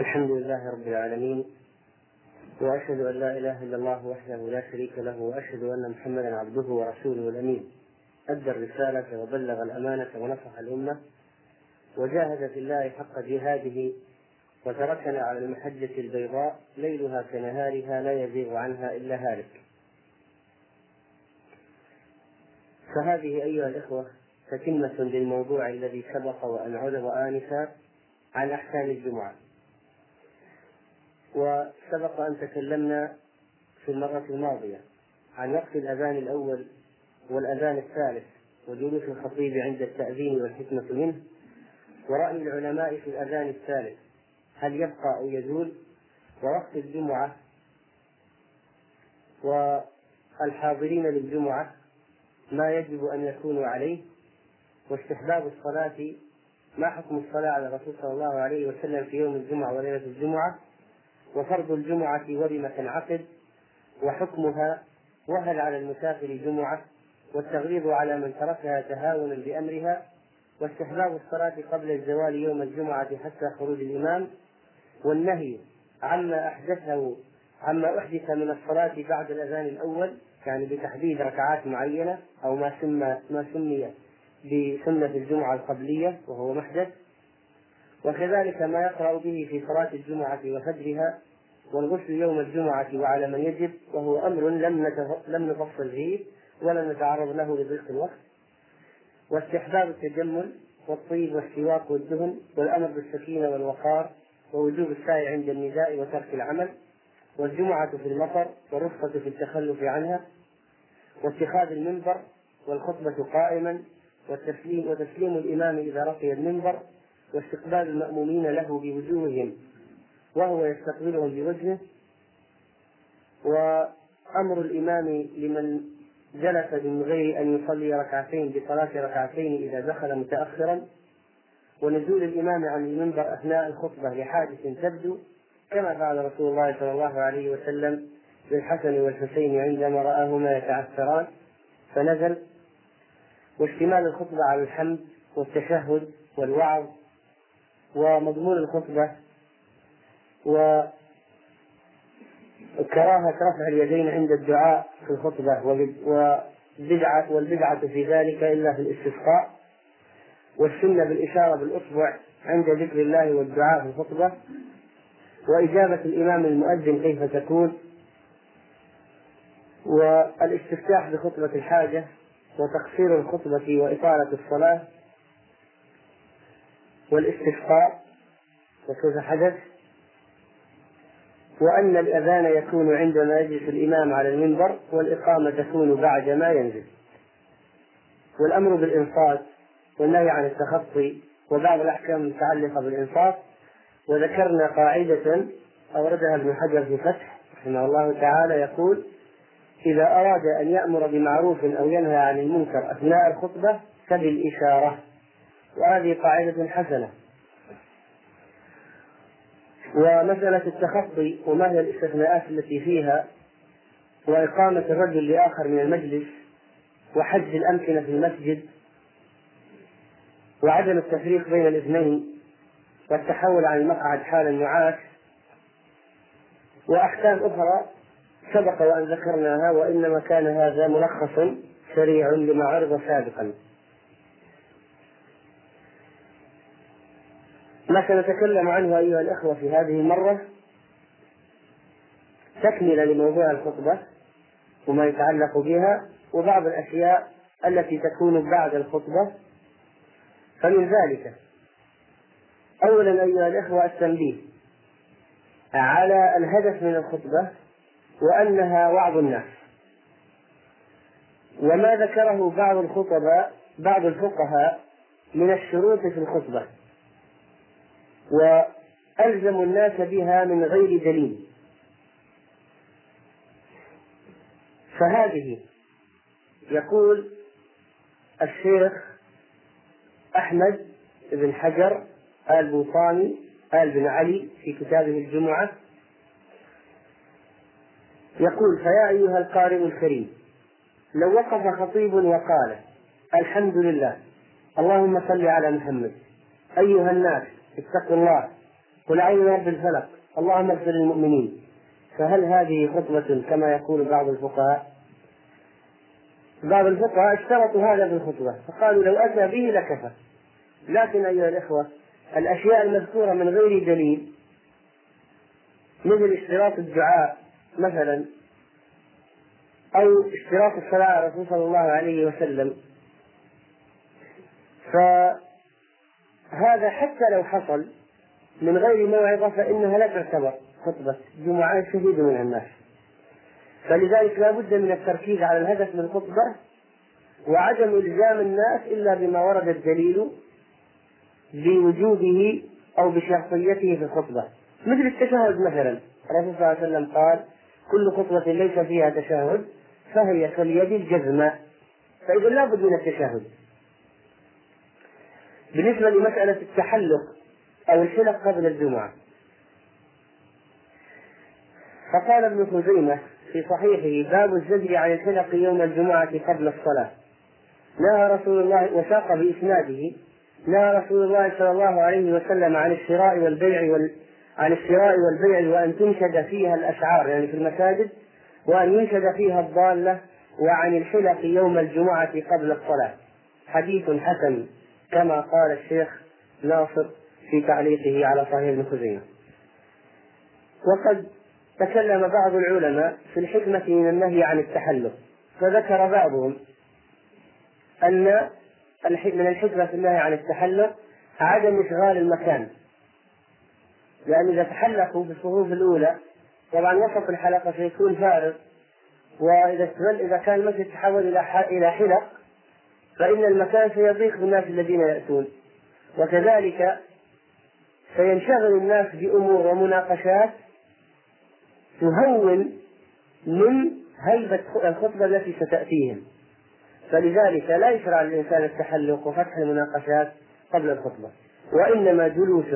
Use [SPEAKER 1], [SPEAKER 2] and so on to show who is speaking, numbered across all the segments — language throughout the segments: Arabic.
[SPEAKER 1] الحمد لله رب العالمين وأشهد أن لا إله إلا الله وحده لا شريك له وأشهد أن محمدا عبده ورسوله الأمين. أدى الرسالة وبلغ الأمانة ونصح الأمة وجاهد في الله حق جهاده وتركنا على المحجة البيضاء ليلها كنهارها لا يزيغ عنها إلا هالك. فهذه أيها الإخوة تتمة للموضوع الذي سبق وان عرض انفا عن أحكام الجمعة. وسبق أن تكلمنا في المرة الماضية عن وقت الأذان الأول والأذان الثالث وجلوس الخطيب عند التأذين والحكمة منه. ورأي العلماء في الأذان الثالث هل يبقى أو يزول؟ ووقت الجمعة والحاضرين للجمعة ما يجب أن يكونوا عليه؟ واستحباب الصلاة ما حكم الصلاة على الرسول صلى الله عليه وسلم في يوم الجمعة وليلة الجمعة؟ وفرض الجمعة ولم تنعقد وحكمها وهل على المسافر جمعة والتغليظ على من تركها تهاونا بأمرها واستحباب الصلاة قبل الزوال يوم الجمعة حتى خروج الإمام والنهي عما أحدثه عما أحدث من الصلاة بعد الأذان الأول يعني بتحديد ركعات معينة أو ما سمى ما سمي بسنة الجمعة القبلية وهو محدث. وكذلك ما يقرأ به في صلاة الجمعة وفجرها والغسل يوم الجمعة وعلى من يجب وهو أمر لم لم نفصل فيه ولا نتعرض له لضيق الوقت. واستحباب التجمل والطيب والسواك والدهن والأمر بالسكينة والوقار ووجوب السعي عند النداء وترك العمل والجمعة في المطر والرخصة في التخلف عنها واتخاذ المنبر والخطبة قائما والتسليم وتسليم الإمام إذا رقي المنبر واستقبال المأمومين له بوجوههم وهو يستقبلهم بوجهه. وأمر الإمام لمن جلس من غير أن يصلي ركعتين بصلاة ركعتين إذا دخل متأخرا. ونزول الإمام عن المنبر أثناء الخطبة لحادث تبدو كما فعل رسول الله صلى الله عليه وسلم بالحسن والحسين عندما رآهما يتعثران. فنزل واشتمال الخطبة على الحمد والتشهد والوعظ ومضمون الخطبة وكراهة رفع اليدين عند الدعاء في الخطبة وبدعة والبدعة في ذلك إلا في الاستسقاء والسنة بالإشارة بالإصبع عند ذكر الله والدعاء في الخطبة وإجابة الإمام المؤذن كيف تكون والاستفتاح بخطبة الحاجة وتقصير الخطبة وإطالة الصلاة والاستسقاء وكيف حدث. وأن الأذان يكون عندما يجلس الإمام على المنبر والإقامة تكون بعد ما ينزل. والأمر بالإنصات والنهي عن التخطي وبعض الأحكام المتعلقة بالإنصات. وذكرنا قاعدة أوردها ابن حجر في فتح رحمه الله تعالى يقول إذا أراد أن يأمر بمعروف أو ينهى عن المنكر أثناء الخطبة فبالإشارة. وهذه قاعدة حسنة. ومسألة التخطي وما هي الاستثناءات التي فيها وإقامة الرجل لآخر من المجلس وحجز الأمكنة في المسجد وعدم التفريق بين الاثنين والتحول عن المقعد حال النعاس وأحكام أخرى سبق وأن ذكرناها وإنما كان هذا ملخص سريع لما عرض سابقا. ما سنتكلم عنه أيها الأخوة في هذه المرة تكملة لموضوع الخطبة وما يتعلق بها وبعض الأشياء التي تكون بعد الخطبة فمن ذلك أولا أيها الأخوة التنبيه على الهدف من الخطبة وأنها وعظ الناس. وما ذكره بعض الخطباء بعض الفقهاء من الشروط في الخطبة. وألزموا الناس بها من غير دليل. فهذه يقول الشيخ أحمد بن حجر آل بوطاني آل بن علي في كتابه الجمعة. يقول فيا أيها القارئ الكريم لو وقف خطيب وقال الحمد لله اللهم صل على محمد أيها الناس اتقوا الله. قل أعوذ برب الفلق. اللهم اغفر للمؤمنين. فهل هذه خطبة كما يقول بعض الفقهاء؟ بعض الفقهاء اشترطوا هذا في الخطبة. فقالوا لو أتى به لكفى. لكن أيها الإخوة الأشياء المذكورة من غير دليل مثل اشتراط الدعاء مثلا أو اشتراط الصلاة على الرسول صلى الله عليه وسلم. فهذا حتى لو حصل من غير موعظة فإنها لا تعتبر خطبة جمعة يستفيد منها الناس. فلذلك لا بد من التركيز على الهدف من الخطبة وعدم إلزام الناس إلا بما ورد الدليل بوجوده أو بشرطيته في الخطبة. مثل التشهد مثلا. الرسول صلى الله عليه وسلم قال كل خطبة ليس فيها تشهد فهي كاليد الجزمة. فإذا لا بد من التشهد. بالنسبة لمسألة التحلق أو الحلق قبل الجمعة. فقال ابن خزيمة في صحيحه باب الزجر عن الحلق يوم الجمعة قبل الصلاة. نهى رسول الله وساق بإسناده نهى رسول الله صلى الله عليه وسلم عن الشراء والبيع وال... عن الشراء والبيع وأن تنشد فيها الأشعار يعني في المساجد وأن ينشد فيها الضالة وعن الحلق يوم الجمعة قبل الصلاة. حديث حسن. كما قال الشيخ ناصر في تعليقه على صحيح ابن خزيمة وقد تكلم بعض العلماء في الحكمة من النهي عن التحلق فذكر بعضهم أن من الحكمة في النهي عن التحلق عدم إشغال المكان. لأن إذا تحلقوا في الصفوف الأولى طبعا وسط الحلقة سيكون فارغ وإذا إذا كان المسجد تحول إلى إلى حلق فإن المكان سيضيق بالناس الذين يأتون. وكذلك سينشغل الناس بأمور ومناقشات تهون من هيبة الخطبة التي ستأتيهم. فلذلك لا يشرع للإنسان التحلق وفتح المناقشات قبل الخطبة. وإنما جلوس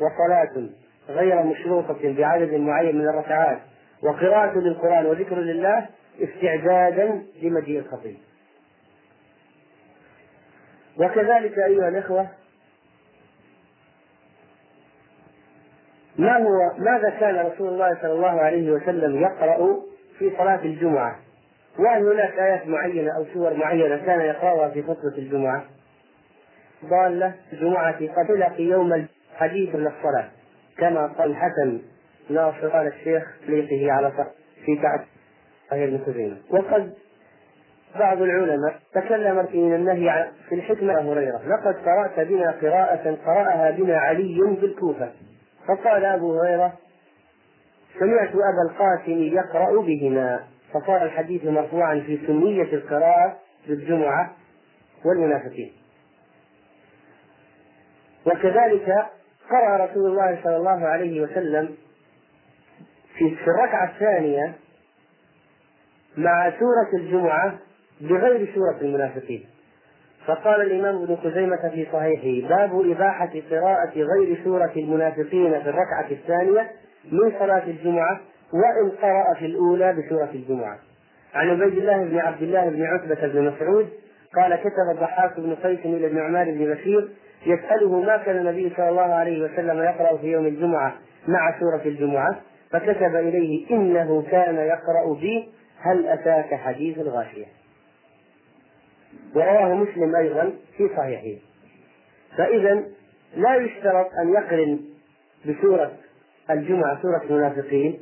[SPEAKER 1] وصلاة غير مشروطة بعدد معين من الركعات وقراءة للقرآن وذكر لله استعدادا لمجيء الخطيب. وكذلك أيها الإخوة ما هو ماذا كان رسول الله صلى الله عليه وسلم يقرأ في صلاة الجمعة؟ وهل هناك آيات معينة أو سور معينة كان يقرأها في خطبة الجمعة؟ ضالة الجمعة قد في يوم الحديث للصلاة كما قال حسن ناصر قال الشيخ ليقه على في تعب غير ابن وقد بعض العلماء تكلم في النهي في الحكمة هريرة لقد قرأت بنا قراءة قرأها بنا علي بالكوفة فقال أبو هريرة سمعت أبا القاسم يقرأ بهما. فصار الحديث مرفوعا في سنية القراءة بالجمعة والمنافقين. وكذلك قرأ رسول الله صلى الله عليه وسلم في الركعة الثانية مع سورة الجمعة بغير سورة المنافقين. فقال الإمام ابن خزيمة في صحيحه باب إباحة قراءة غير سورة المنافقين في الركعة الثانية من صلاة الجمعة وإن قرأ في الأولى بسورة الجمعة. عن عبيد الله بن عبد الله بن عتبة بن مسعود قال كتب الضحاك بن قيس إلى النعمان بن بشير يسأله ما كان النبي صلى الله عليه وسلم يقرأ في يوم الجمعة مع سورة الجمعة؟ فكتب إليه إنه كان يقرأ بي هل أتاك حديث الغاشية؟ ورواه مسلم أيضا في صحيحه. فإذا لا يشترط أن يقرن بسورة الجمعة سورة المنافقين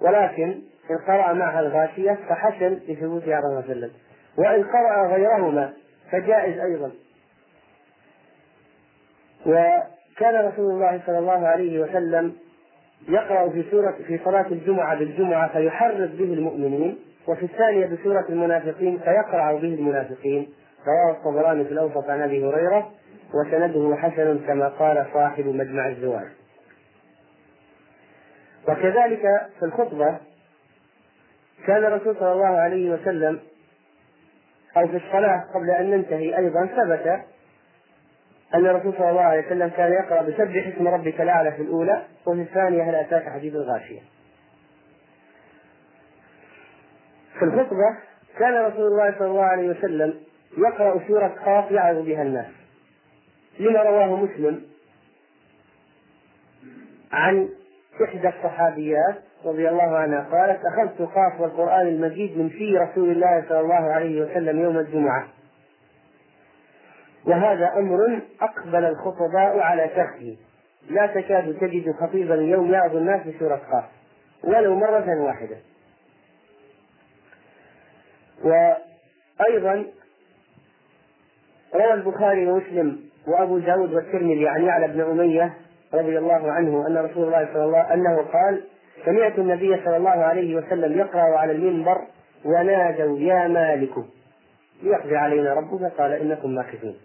[SPEAKER 1] ولكن إن قرأ معها الغاشية فحسن لثبوتها على الله. وسلم وإن قرأ غيرهما فجائز أيضا. وكان رسول الله صلى الله عليه وسلم يقرأ في سورة في صلاة الجمعة بالجمعة فيحرض به المؤمنين. وفي الثانية بسورة المنافقين فيقرأ به المنافقين رواه الطبراني في الأوسط عن أبي هريرة وسنده حسن كما قال صاحب مجمع الزواج وكذلك في الخطبة كان الرسول صلى الله عليه وسلم أو في الصلاة قبل أن ننتهي أيضا ثبت أن الرسول صلى الله عليه وسلم كان يقرأ بسبح اسم ربك الأعلى في الأولى وفي الثانية هل أتاك حديث الغاشية. في الخطبة كان رسول الله صلى الله عليه وسلم يقرأ سورة قاف يعظ بها الناس. لما رواه مسلم عن إحدى الصحابيات رضي الله عنها قالت أخذت قاف والقرآن المجيد من في رسول الله صلى الله عليه وسلم يوم الجمعة. وهذا أمر أقبل الخطباء على شرحه. لا تكاد تجد خطيبا اليوم يعظ الناس بسورة قاف. ولو مرة واحدة. وأيضا روى البخاري ومسلم وأبو داود والترمذي عن يعلى بن أمية رضي الله عنه أن رسول الله صلى الله عليه أنه قال سمعت النبي صلى الله عليه وسلم يقرأ على المنبر ونادوا يا مالك! ليقضي علينا ربك قال إنكم ماكثون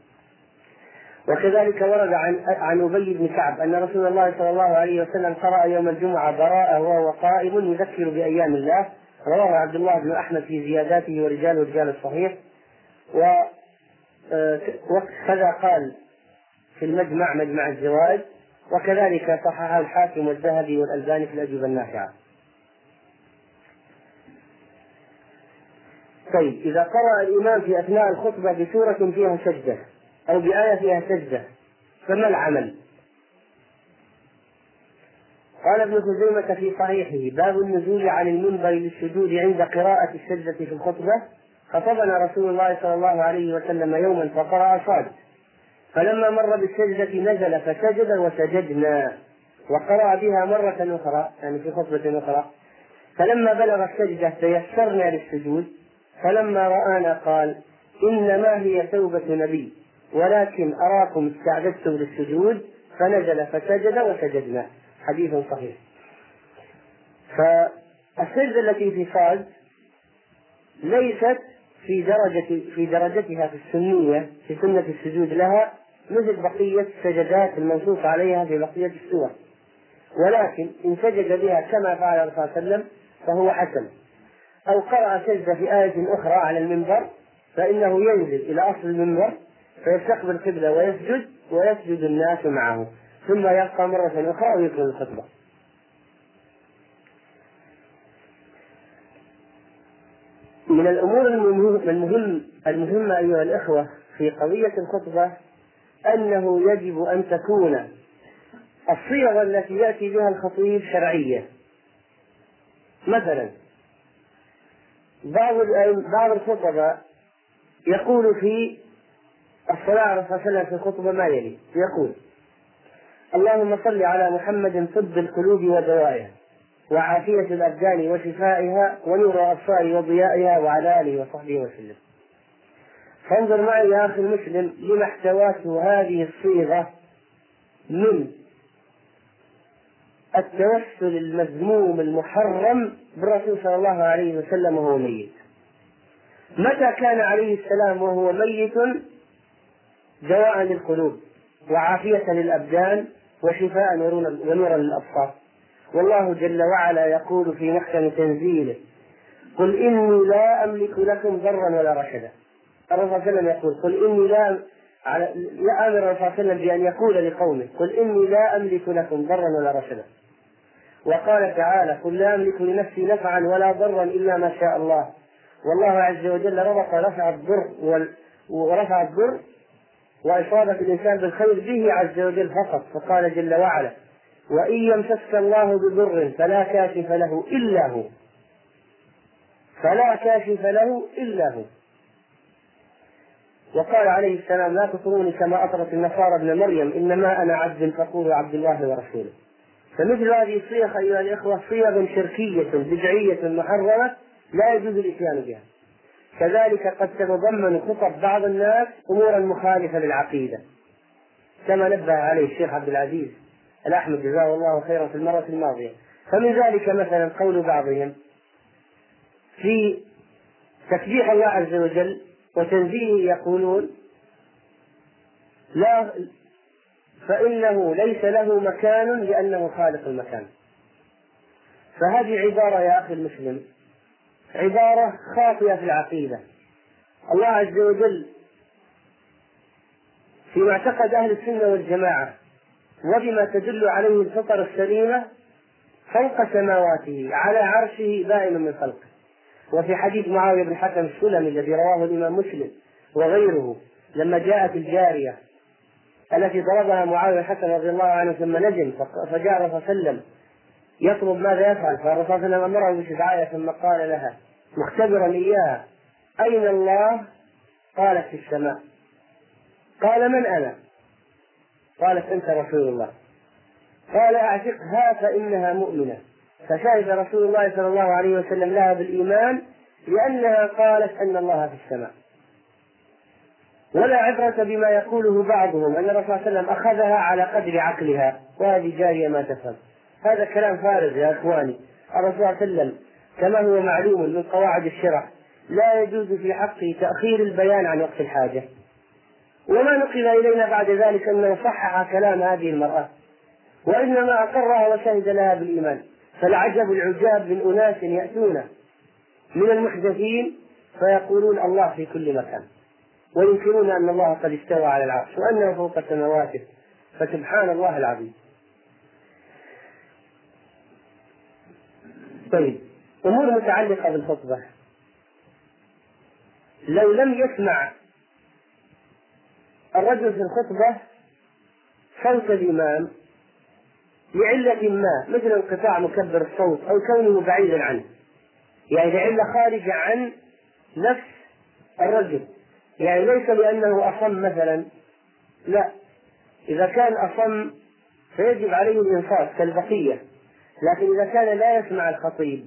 [SPEAKER 1] وكذلك ورد عن عن أبي بن كعب أن رسول الله صلى الله عليه وسلم قرأ يوم الجمعة براءة وهو قائم يذكر بأيام الله رواه عبد الله بن أحمد في زياداته ورجال رجال الصحيح و آه، وكذا قال في المجمع مجمع الزواج وكذلك صححه الحاكم والذهبي والألباني في الأجوبة النافعة. طيب إذا قرأ الإمام في أثناء الخطبة بسورة فيها سجدة أو بآية فيها سجدة فما العمل؟ قال ابن خزيمة في صحيحه باب النزول عن المنبر للسجود عند قراءة السجدة في الخطبة خطبنا رسول الله صلى الله عليه وسلم يوما فقرأ صاد. فلما مر بالسجدة نزل فسجد وسجدنا وقرأ بها مرة أخرى يعني في خطبة أخرى. فلما بلغ السجدة تيسرنا للسجود فلما رآنا قال إنما هي توبة نبي ولكن أراكم استعددتم للسجود فنزل فسجد وسجدنا. حديث صحيح. فالسجدة التي في صاد ليست في درجة في درجتها في السنية في سنة السجود لها مثل بقية السجدات المنصوص عليها في بقية السور. ولكن إن سجد بها كما فعل الرسول صلى الله عليه وسلم فهو حسن. أو قرأ سجدة في آية أخرى على المنبر فإنه ينزل إلى أصل المنبر فيستقبل القبلة ويسجد ويسجد الناس معه. ثم يبقى مرة أخرى ويكمل الخطبة. من الأمور المهم المهمة أيها الإخوة في قضية الخطبة أنه يجب أن تكون الصيغ التي يأتي بها الخطيب شرعية. مثلا بعض بعض الخطباء يقول في الصلاة على صلى الله عليه وسلم في الخطبة ما يلي؟ يقول اللهم صل على محمد طب القلوب ودوائها وعافية الأبدان وشفائها ونور الأبصار وضيائها وعلى آله وصحبه وسلم. فانظر معي يا أخي المسلم لما احتواته هذه الصيغة من التوسل المذموم المحرم بالرسول صلى الله عليه وسلم وهو ميت. متى كان عليه السلام وهو ميت؟ دواء للقلوب وعافية للأبدان وشفاء ونورا للأبصار والله جل وعلا يقول في محكم تنزيله قل إني لا أملك لكم ضرا ولا رشدا. الرسول صلى الله عليه وسلم يقول قل إني لا على لا أمر الرسول صلى الله عليه وسلم بأن يقول لقومه قل إني لا أملك لكم ضرا ولا رشدا. وقال تعالى قل لا أملك لنفسي نفعا ولا ضرا إلا ما شاء الله. والله عز وجل ربط رفع الضر ورفع الضر وإصابة الإنسان بالخير به عز وجل فقط فقال جل وعلا وإن يمسسك الله بضر فلا كاشف له إلا هو. فلا كاشف له إلا هو. وقال عليه السلام لا تطروني كما أطرت النصارى ابن مريم إنما أنا عبد فقول عبد الله ورسوله. فمثل هذه الصيغ أيها الإخوة صيغ شركية بدعية محرمة لا يجوز الإتيان بها. كذلك قد تتضمن خطب بعض الناس أمورا مخالفة للعقيدة. كما نبه عليه الشيخ عبد العزيز الأحمد جزاه الله خيرا في المرة الماضية. فمن ذلك مثلا قول بعضهم في تسبيح الله عز وجل وتنزيهه يقولون لا فإنه ليس له مكان لأنه خالق المكان. فهذه عبارة يا أخي المسلم عبارة خاطئة في العقيدة. الله عز وجل في معتقد أهل السنة والجماعة وبما تدل عليه الفطر السليمة فوق سماواته على عرشه بائن من خلقه. وفي حديث معاوية بن حكم السلمي الذي رواه الإمام مسلم وغيره لما جاءت الجارية التي ضربها معاوية الحسن رضي الله عنه ثم نجم فجاء وسلم يطلب ماذا يفعل؟ فالرسول صلى الله عليه وسلم بشفعائها ثم قال لها مختبرا إياها أين الله؟ قالت في السماء. قال من أنا؟ قالت أنت رسول الله. قال أعتقها فإنها مؤمنة. فشهد رسول الله صلى الله عليه وسلم لها بالإيمان لأنها قالت أن الله في السماء. ولا عبرة بما يقوله بعضهم أن الرسول صلى الله عليه وسلم أخذها على قدر عقلها وهذه جارية ما تفهم. هذا كلام فارغ يا إخواني. الرسول صلى الله عليه وسلم كما هو معلوم من قواعد الشرع لا يجوز في حقه تأخير البيان عن وقت الحاجة. وما نقل إلينا بعد ذلك أنه صحح كلام هذه المرأة. وإنما أقرها وشهد لها بالإيمان. فالعجب العجاب من أناس يأتون من المحدثين فيقولون الله في كل مكان. وينكرون أن الله قد استوى على العرش وأنه فوق سماواته فسبحان الله العظيم. طيب أمور متعلقة بالخطبة. لو لم يسمع الرجل في الخطبة صوت الإمام لعلة ما مثل انقطاع مكبر الصوت أو كونه بعيدا عنه. يعني لعلة خارجة عن نفس الرجل. يعني ليس لأنه أصم مثلا. لا. إذا كان أصم فيجب عليه الإنصات كالبقية. لكن إذا كان لا يسمع الخطيب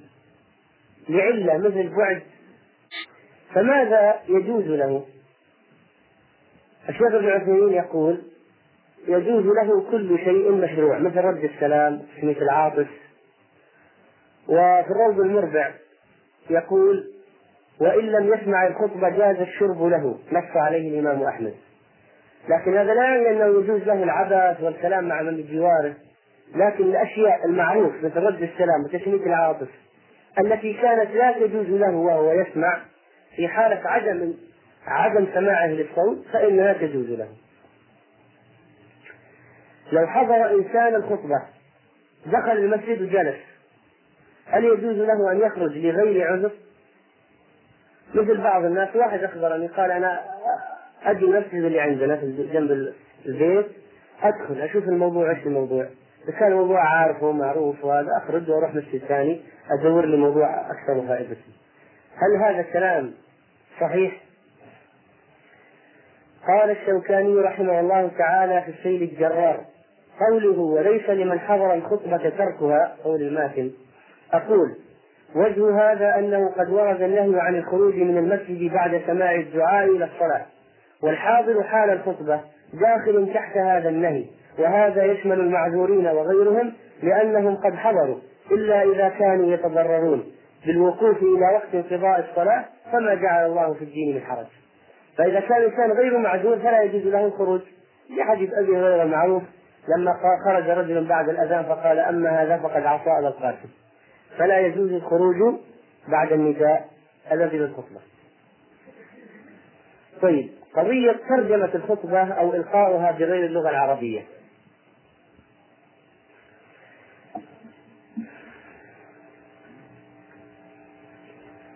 [SPEAKER 1] لعلة مثل بعد فماذا يجوز له؟ الشيخ ابن عثيمين يقول يجوز له كل شيء مشروع مثل رد السلام تسمية العاطف وفي الروض المربع يقول وإن لم يسمع الخطبة جاز الشرب له نص عليه الإمام أحمد. لكن هذا لا يعني أنه يجوز له العبث والكلام مع من بجواره. لكن الأشياء المعروف مثل رد السلام وتشميت العاطف التي كانت لا تجوز له وهو يسمع في حالة عدم عدم سماعه للصوت فإنها تجوز له لو حضر إنسان الخطبة دخل المسجد وجلس هل يجوز له أن يخرج لغير عذر؟ مثل بعض الناس واحد أخبرني قال أنا أجي المسجد اللي عندنا في جنب البيت أدخل أشوف الموضوع إيش الموضوع إذا كان الموضوع عارفه ومعروف وهذا أخرج وأروح مسجد ثاني أدور لي موضوع أكثر فائدة هل هذا الكلام صحيح؟ قال الشوكاني رحمه الله تعالى في السيل الجرار قوله وليس لمن حضر الخطبة تركها قول الماتن أقول وجه هذا أنه قد ورد النهي عن الخروج من المسجد بعد سماع الدعاء إلى الصلاة والحاضر حال الخطبة داخل تحت هذا النهي وهذا يشمل المعذورين وغيرهم لأنهم قد حضروا إلا إذا كانوا يتضررون بالوقوف إلى وقت انقضاء الصلاة فما جعل الله في الدين من حرج. فإذا كان الإنسان غير معذور فلا يجوز له الخروج. لحديث أبي هريرة المعروف لما خرج رجل بعد الأذان فقال أما هذا فقد عصى أبا القاسم فلا يجوز الخروج بعد النداء الذي للخطبة طيب قضية ترجمة الخطبة أو إلقاؤها بغير اللغة العربية.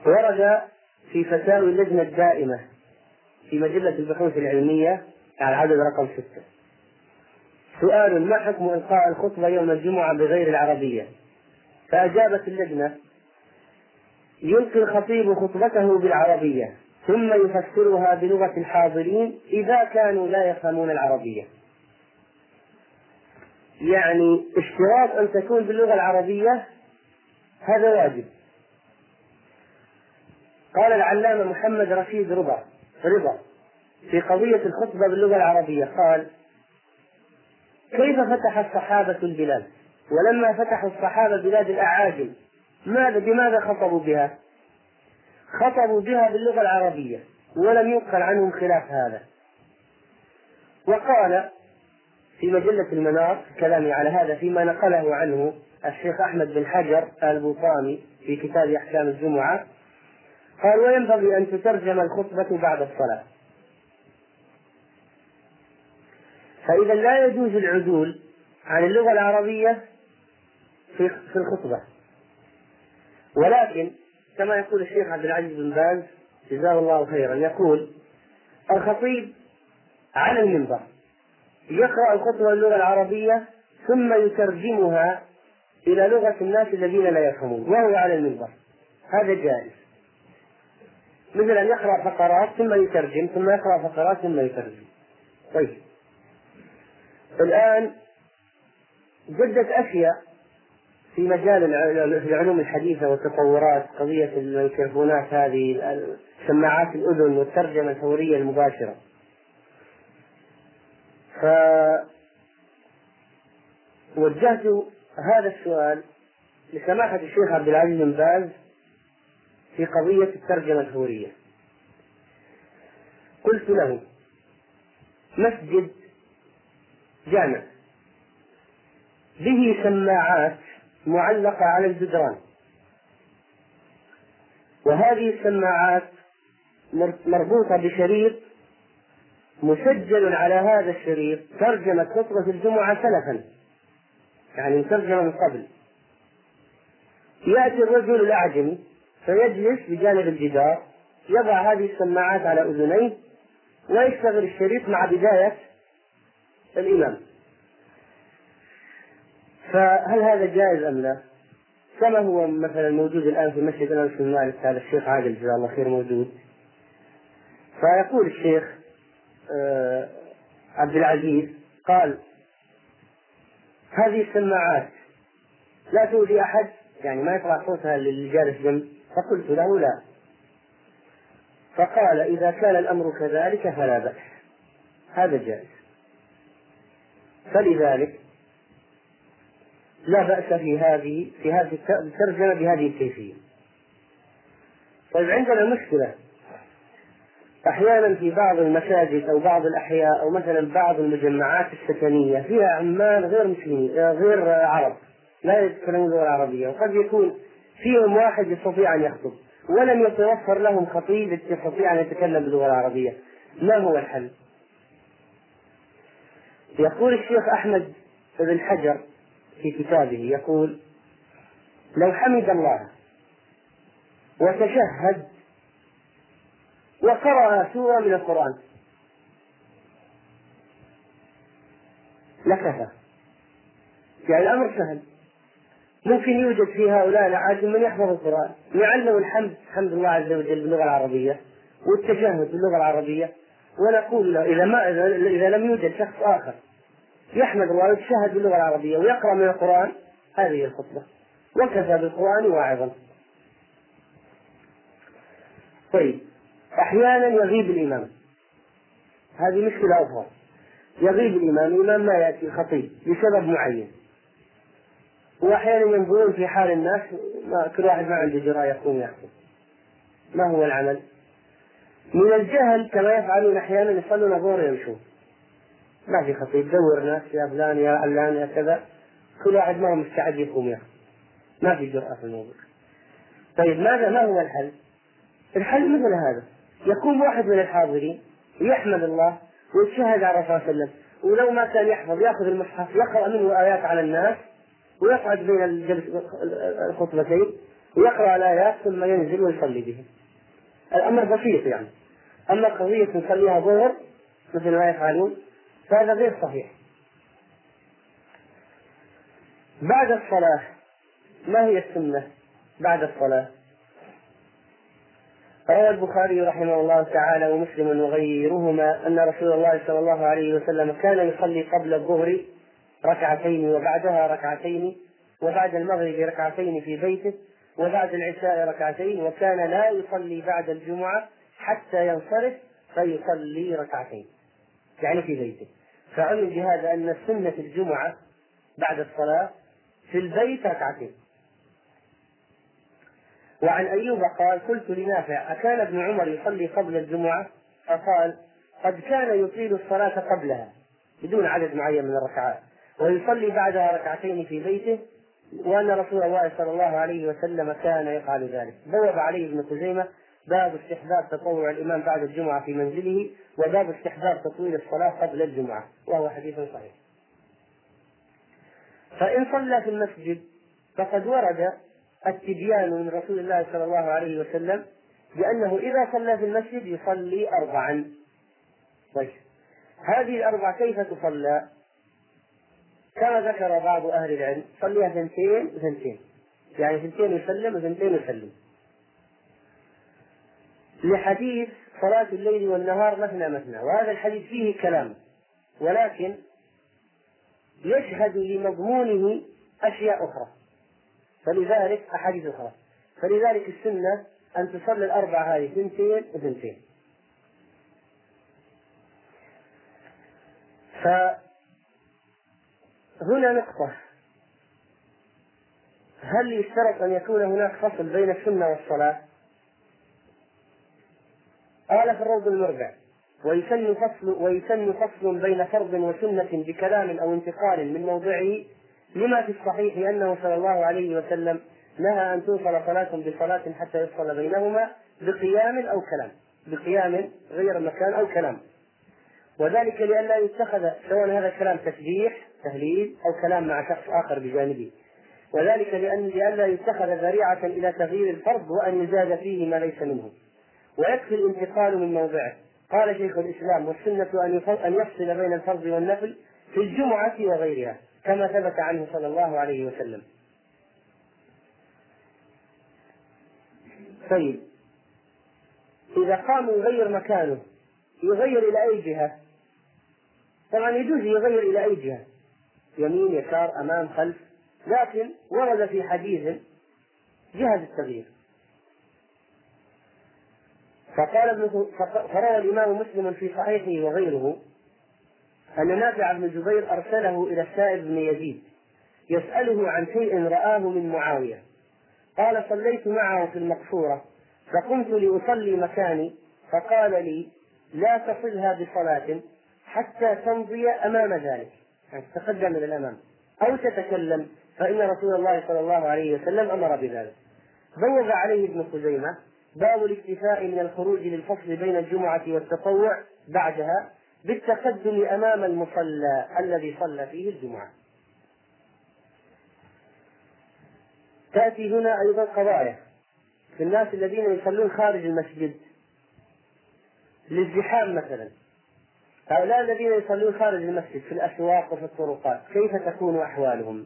[SPEAKER 1] ورد في فتاوي اللجنة الدائمة في مجلة البحوث العلمية على العدد رقم ستة. سؤال ما حكم إلقاء الخطبة يوم الجمعة بغير العربية؟ فأجابت اللجنة يلقي الخطيب خطبته بالعربية ثم يفسرها بلغة الحاضرين إذا كانوا لا يفهمون العربية. يعني اشتراط أن تكون باللغة العربية هذا واجب. قال العلامة محمد رشيد رضا رضا في قضية الخطبة باللغة العربية قال كيف فتح الصحابة البلاد ولما فتحوا الصحابة بلاد الأعاجم ماذا بماذا خطبوا بها؟ خطبوا بها باللغة العربية ولم ينقل عنهم خلاف هذا وقال في مجلة المنار كلامي على هذا فيما نقله عنه الشيخ أحمد بن حجر البوطاني في كتاب أحكام الجمعة قال وينبغي أن تترجم الخطبة بعد الصلاة. فإذا لا يجوز العدول عن اللغة العربية في في الخطبة. ولكن كما يقول الشيخ عبد العزيز بن باز جزاه الله خيرا يقول الخطيب على المنبر يقرأ الخطبة باللغة العربية ثم يترجمها إلى لغة الناس الذين لا يفهمون وهو على المنبر. هذا جائز. مثل أن يقرأ فقرات ثم يترجم ثم يقرأ فقرات ثم يترجم. طيب. الآن جدت أشياء في مجال العلوم الحديثة والتطورات قضية الميكروفونات هذه سماعات الأذن والترجمة الفورية المباشرة. فوجهت هذا السؤال لسماحة الشيخ عبد العزيز بن باز في قضية الترجمة الفورية قلت له مسجد جامع. به سماعات معلقة على الجدران. وهذه السماعات مربوطة بشريط مسجل على هذا الشريط ترجمة خطبة الجمعة سلفا. يعني مترجمة من قبل. يأتي الرجل الأعجمي فيجلس بجانب الجدار يضع هذه السماعات على أذنيه ويشتغل الشريط مع بداية الإمام. فهل هذا جائز أم لا؟ كما هو مثلا موجود الآن في مسجد أنس بن مالك هذا الشيخ عادل جزاه الله خير موجود. فيقول الشيخ آه، عبد العزيز قال هذه السماعات لا تؤذي أحد؟ يعني ما يطلع صوتها للي جالس جنب؟ فقلت له لا. فقال إذا كان الأمر كذلك فلا بأس. هذا جائز. فلذلك لا بأس في هذه في هذه الترجمة بهذه الكيفية. طيب عندنا مشكلة. أحيانا في بعض المساجد أو بعض الأحياء أو مثلا بعض المجمعات السكنية فيها عمال غير مسلمين غير عرب. لا يتكلمون اللغة العربية وقد يكون فيهم واحد يستطيع أن يخطب ولم يتوفر لهم خطيب يستطيع أن يتكلم باللغة العربية. ما هو الحل؟ يقول الشيخ أحمد بن حجر في كتابه يقول لو حمد الله وتشهد وقرأ سورة من القرآن لكفى. يعني الأمر سهل. ممكن يوجد في هؤلاء الأعاجم من يحفظ القرآن يعلم الحمد حمد الله عز وجل باللغة العربية والتشهد باللغة العربية. ونقول له إذا ما إذا لم يوجد شخص آخر يحمد الله ويتشهد باللغة العربية ويقرأ من القرآن هذه الخطبة. وكفى بالقرآن واعظا طيب أحيانا يغيب الإمام. هذه مشكلة أخرى. يغيب الإمام الإمام ما يأتي الخطيب لسبب معين. وأحيانا ينظرون في حال الناس ما كل واحد ما عنده جراء يقوم يحكم. ما هو العمل؟ من الجهل كما يفعلون أحيانا يصلون الظهر يمشون ما في خطيب دور ناس يا فلان يا علان يا كذا. كل واحد ما هو مستعد يقوم يحكم. ما في جرأة في الموضوع. طيب ماذا؟ ما هو الحل؟ الحل مثل هذا. يقوم واحد من الحاضرين ويحمد الله ويتشهد على الرسول صلى الله عليه وسلم. ولو ما كان يحفظ يأخذ المصحف يقرأ منه آيات على الناس ويقعد بين الخطبتين ويقرأ الآيات ثم ينزل ويصلي به الأمر بسيط يعني. أما قضية نصليها ظهر مثل ما يفعلون فهذا غير صحيح. بعد الصلاة ما هي السنة بعد الصلاة؟ روى البخاري رحمه الله تعالى ومسلم وغيرهما أن رسول الله صلى الله عليه وسلم كان يصلي قبل الظهر ركعتين وبعدها ركعتين وبعد المغرب ركعتين في بيته وبعد العشاء ركعتين وكان لا يصلي بعد الجمعة حتى ينصرف فيصلي ركعتين. يعني في بيته. فعلم بهذا أن سنة الجمعة بعد الصلاة في البيت ركعتين. وعن أيوب قال قلت لنافع أكان ابن عمر يصلي قبل الجمعة؟ فقال قد كان يطيل الصلاة قبلها بدون عدد معين من الركعات. ويصلي بعدها ركعتين في بيته وأن رسول الله صلى الله عليه وسلم كان يفعل ذلك. بوب عليه ابن خزيمة باب استحباب تطوع الإمام بعد الجمعة في منزله وباب استحباب تطويل الصلاة قبل الجمعة وهو حديث صحيح. فإن صلى في المسجد فقد ورد التبيان من رسول الله صلى الله عليه وسلم بأنه إذا صلى في المسجد يصلي أربعا. طيب. هذه الأربع كيف تصلى؟ كما ذكر بعض أهل العلم صليها ثنتين وثنتين. يعني ثنتين يسلم وثنتين يسلم. لحديث صلاة الليل والنهار مثنى مثنى وهذا الحديث فيه كلام. ولكن يشهد لمضمونه أشياء أخرى. فلذلك أحاديث أخرى. فلذلك السنة أن تصلي الأربعة هذه ثنتين وثنتين. فهنا نقطة هل يشترط أن يكون هناك فصل بين السنة والصلاة؟ قال في الروض المرجع ويسن فصل ويسن فصل بين فرض وسنة بكلام أو انتقال من موضعه لما في الصحيح أنه صلى الله عليه وسلم نهى أن توصل صلاة بصلاة حتى يفصل بينهما بقيام أو كلام بقيام غير مكان أو كلام وذلك لئلا يتخذ سواء هذا الكلام تسبيح تهليل أو كلام مع شخص آخر بجانبه. وذلك لأن لئلا يتخذ ذريعة إلى تغيير الفرض وأن يزاد فيه ما ليس منه. ويكفي الانتقال من موضعه. قال شيخ الإسلام والسنة أن يفصل بين الفرض والنفل في الجمعة وغيرها. كما ثبت عنه صلى الله عليه وسلم. طيب. إذا قام يغير مكانه يغير إلى أي جهة؟ طبعا يجوز يغير إلى أي جهة؟ يمين يسار أمام خلف. لكن ورد في حديث جهة التغيير. فقال ابن فروى الإمام مسلم في صحيحه وغيره أن نافع بن جبير أرسله إلى السائب بن يزيد يسأله عن شيء رآه من معاوية. قال صليت معه في المقصورة فقمت لأصلي مكاني فقال لي لا تصلها بصلاة. حتى تمضي أمام ذلك. يعني تتقدم إلى الأمام. أو تتكلم فإن رسول الله صلى الله عليه وسلم أمر بذلك. بوغ عليه ابن خزيمة باب الاكتفاء من الخروج للفصل بين الجمعة والتطوع بعدها بالتقدم أمام المصلى الذي صلى فيه الجمعة. تأتي هنا أيضا قضايا في الناس الذين يصلون خارج المسجد. للزحام مثلا. هؤلاء الذين يصلون خارج المسجد في الأسواق وفي الطرقات كيف تكون أحوالهم؟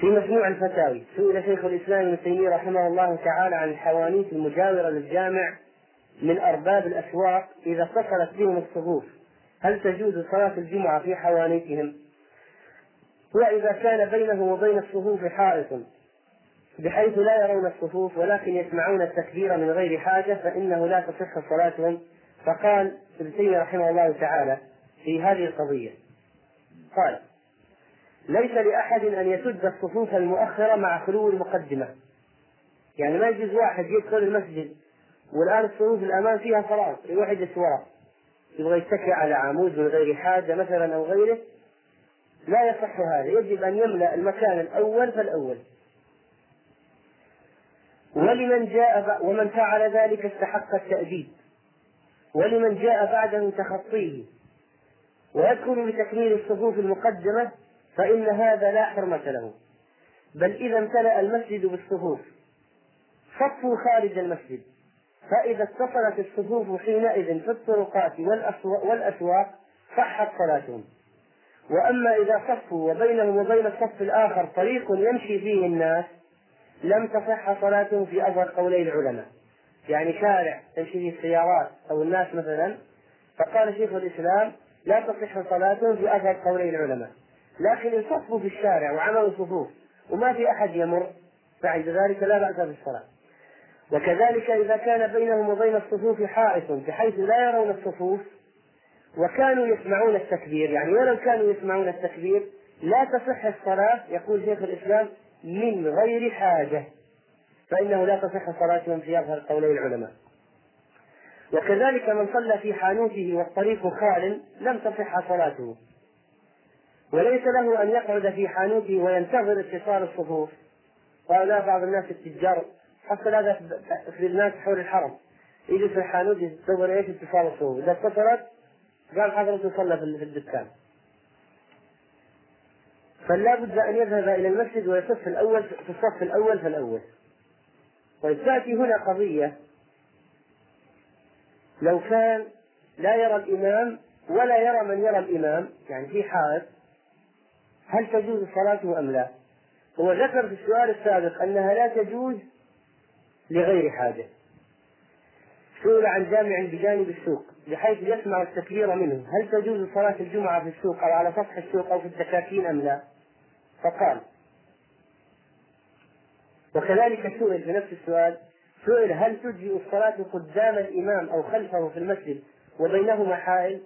[SPEAKER 1] في مجموع الفتاوي سئل شيخ الإسلام ابن تيمية رحمه الله تعالى عن الحوانيت المجاورة للجامع من أرباب الأسواق إذا اتصلت بهم الصفوف هل تجوز صلاة الجمعة في حوانيتهم؟ وإذا كان بينه وبين الصفوف حائط بحيث لا يرون الصفوف ولكن يسمعون التكبير من غير حاجة فإنه لا تصح صلاتهم فقال ابن تيمية رحمه الله تعالى في هذه القضية. قال ليس لأحد أن يسد الصفوف المؤخرة مع خلو المقدمة. يعني ما يجوز واحد يدخل المسجد والآن الصفوف الأمام فيها فراغ يروح يجلس وراء يبغى يتكئ على عمود من غير حاجة مثلا أو غيره. لا يصح هذا. يجب أن يملأ المكان الأول فالأول. ولمن جاء ومن فعل ذلك استحق التأديب. ولمن جاء بعده تخطيه. ويدخل بتكميل الصفوف المقدمة فإن هذا لا حرمة له. بل إذا امتلأ المسجد بالصفوف. صفوا خارج المسجد. فإذا اتصلت الصفوف حينئذ في الطرقات والأسواق صحت صلاتهم. وأما إذا صفوا وبينهم وبين الصف الآخر طريق يمشي فيه الناس لم تصح صلاتهم في أظهر قولي العلماء. يعني شارع تمشي فيه السيارات أو الناس مثلا فقال شيخ الإسلام لا تصح صلاتهم في أظهر قولي العلماء. لكن إن صفوا في الشارع وعملوا صفوف وما في أحد يمر فعند ذلك لا بأس بالصلاة. وكذلك إذا كان بينهم وبين الصفوف حائط بحيث لا يرون الصفوف وكانوا يسمعون التكبير يعني ولو كانوا يسمعون التكبير لا تصح الصلاة يقول شيخ الإسلام من غير حاجة. فإنه لا تصح صلاتهم في أظهر قولي العلماء. وكذلك من صلى في حانوته والطريق خال لم تصح صلاته. وليس له أن يقعد في حانوته وينتظر اتصال الصفوف. لا بعض الناس التجار حتى هذا في الناس حول الحرم. يجلس في الحانوت ينتظر إيش اتصال الصفوف. إذا اتصلت قال حضرته صلى في الدكان. فلا بد أن يذهب إلى المسجد ويصف الأول في الصف الأول فالأول طيب تأتي هنا قضية لو كان لا يرى الإمام ولا يرى من يرى الإمام يعني في حائط هل تجوز صلاته أم لا؟ هو ذكر في السؤال السابق أنها لا تجوز لغير حاجة سئل عن جامع بجانب السوق بحيث يسمع التكبير منه هل تجوز صلاة الجمعة في السوق أو على سطح السوق أو في الدكاكين أم لا؟ فقال وكذلك سئل في نفس السؤال سئل هل تجزئ الصلاة قدام الإمام أو خلفه في المسجد وبينهما حائل؟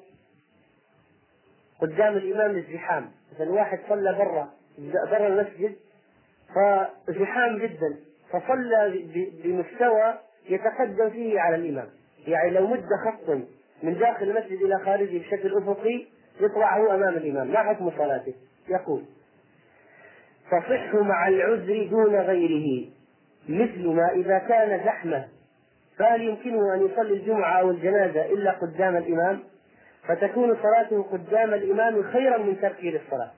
[SPEAKER 1] قدام الإمام الزحام. مثلا واحد صلى برا برا المسجد فزحام جدا فصلى بمستوى يتقدم فيه على الإمام. يعني لو مد خط من داخل المسجد إلى خارجه بشكل أفقي يطلع هو أمام الإمام. ما حكم صلاته؟ يقول تصح مع العذر دون غيره مثل ما إذا كان زحمة فهل يمكنه أن يصلي الجمعة أو الجنازة إلا قدام الإمام؟ فتكون صلاته قدام الإمام خيرا من تركه للصلاة.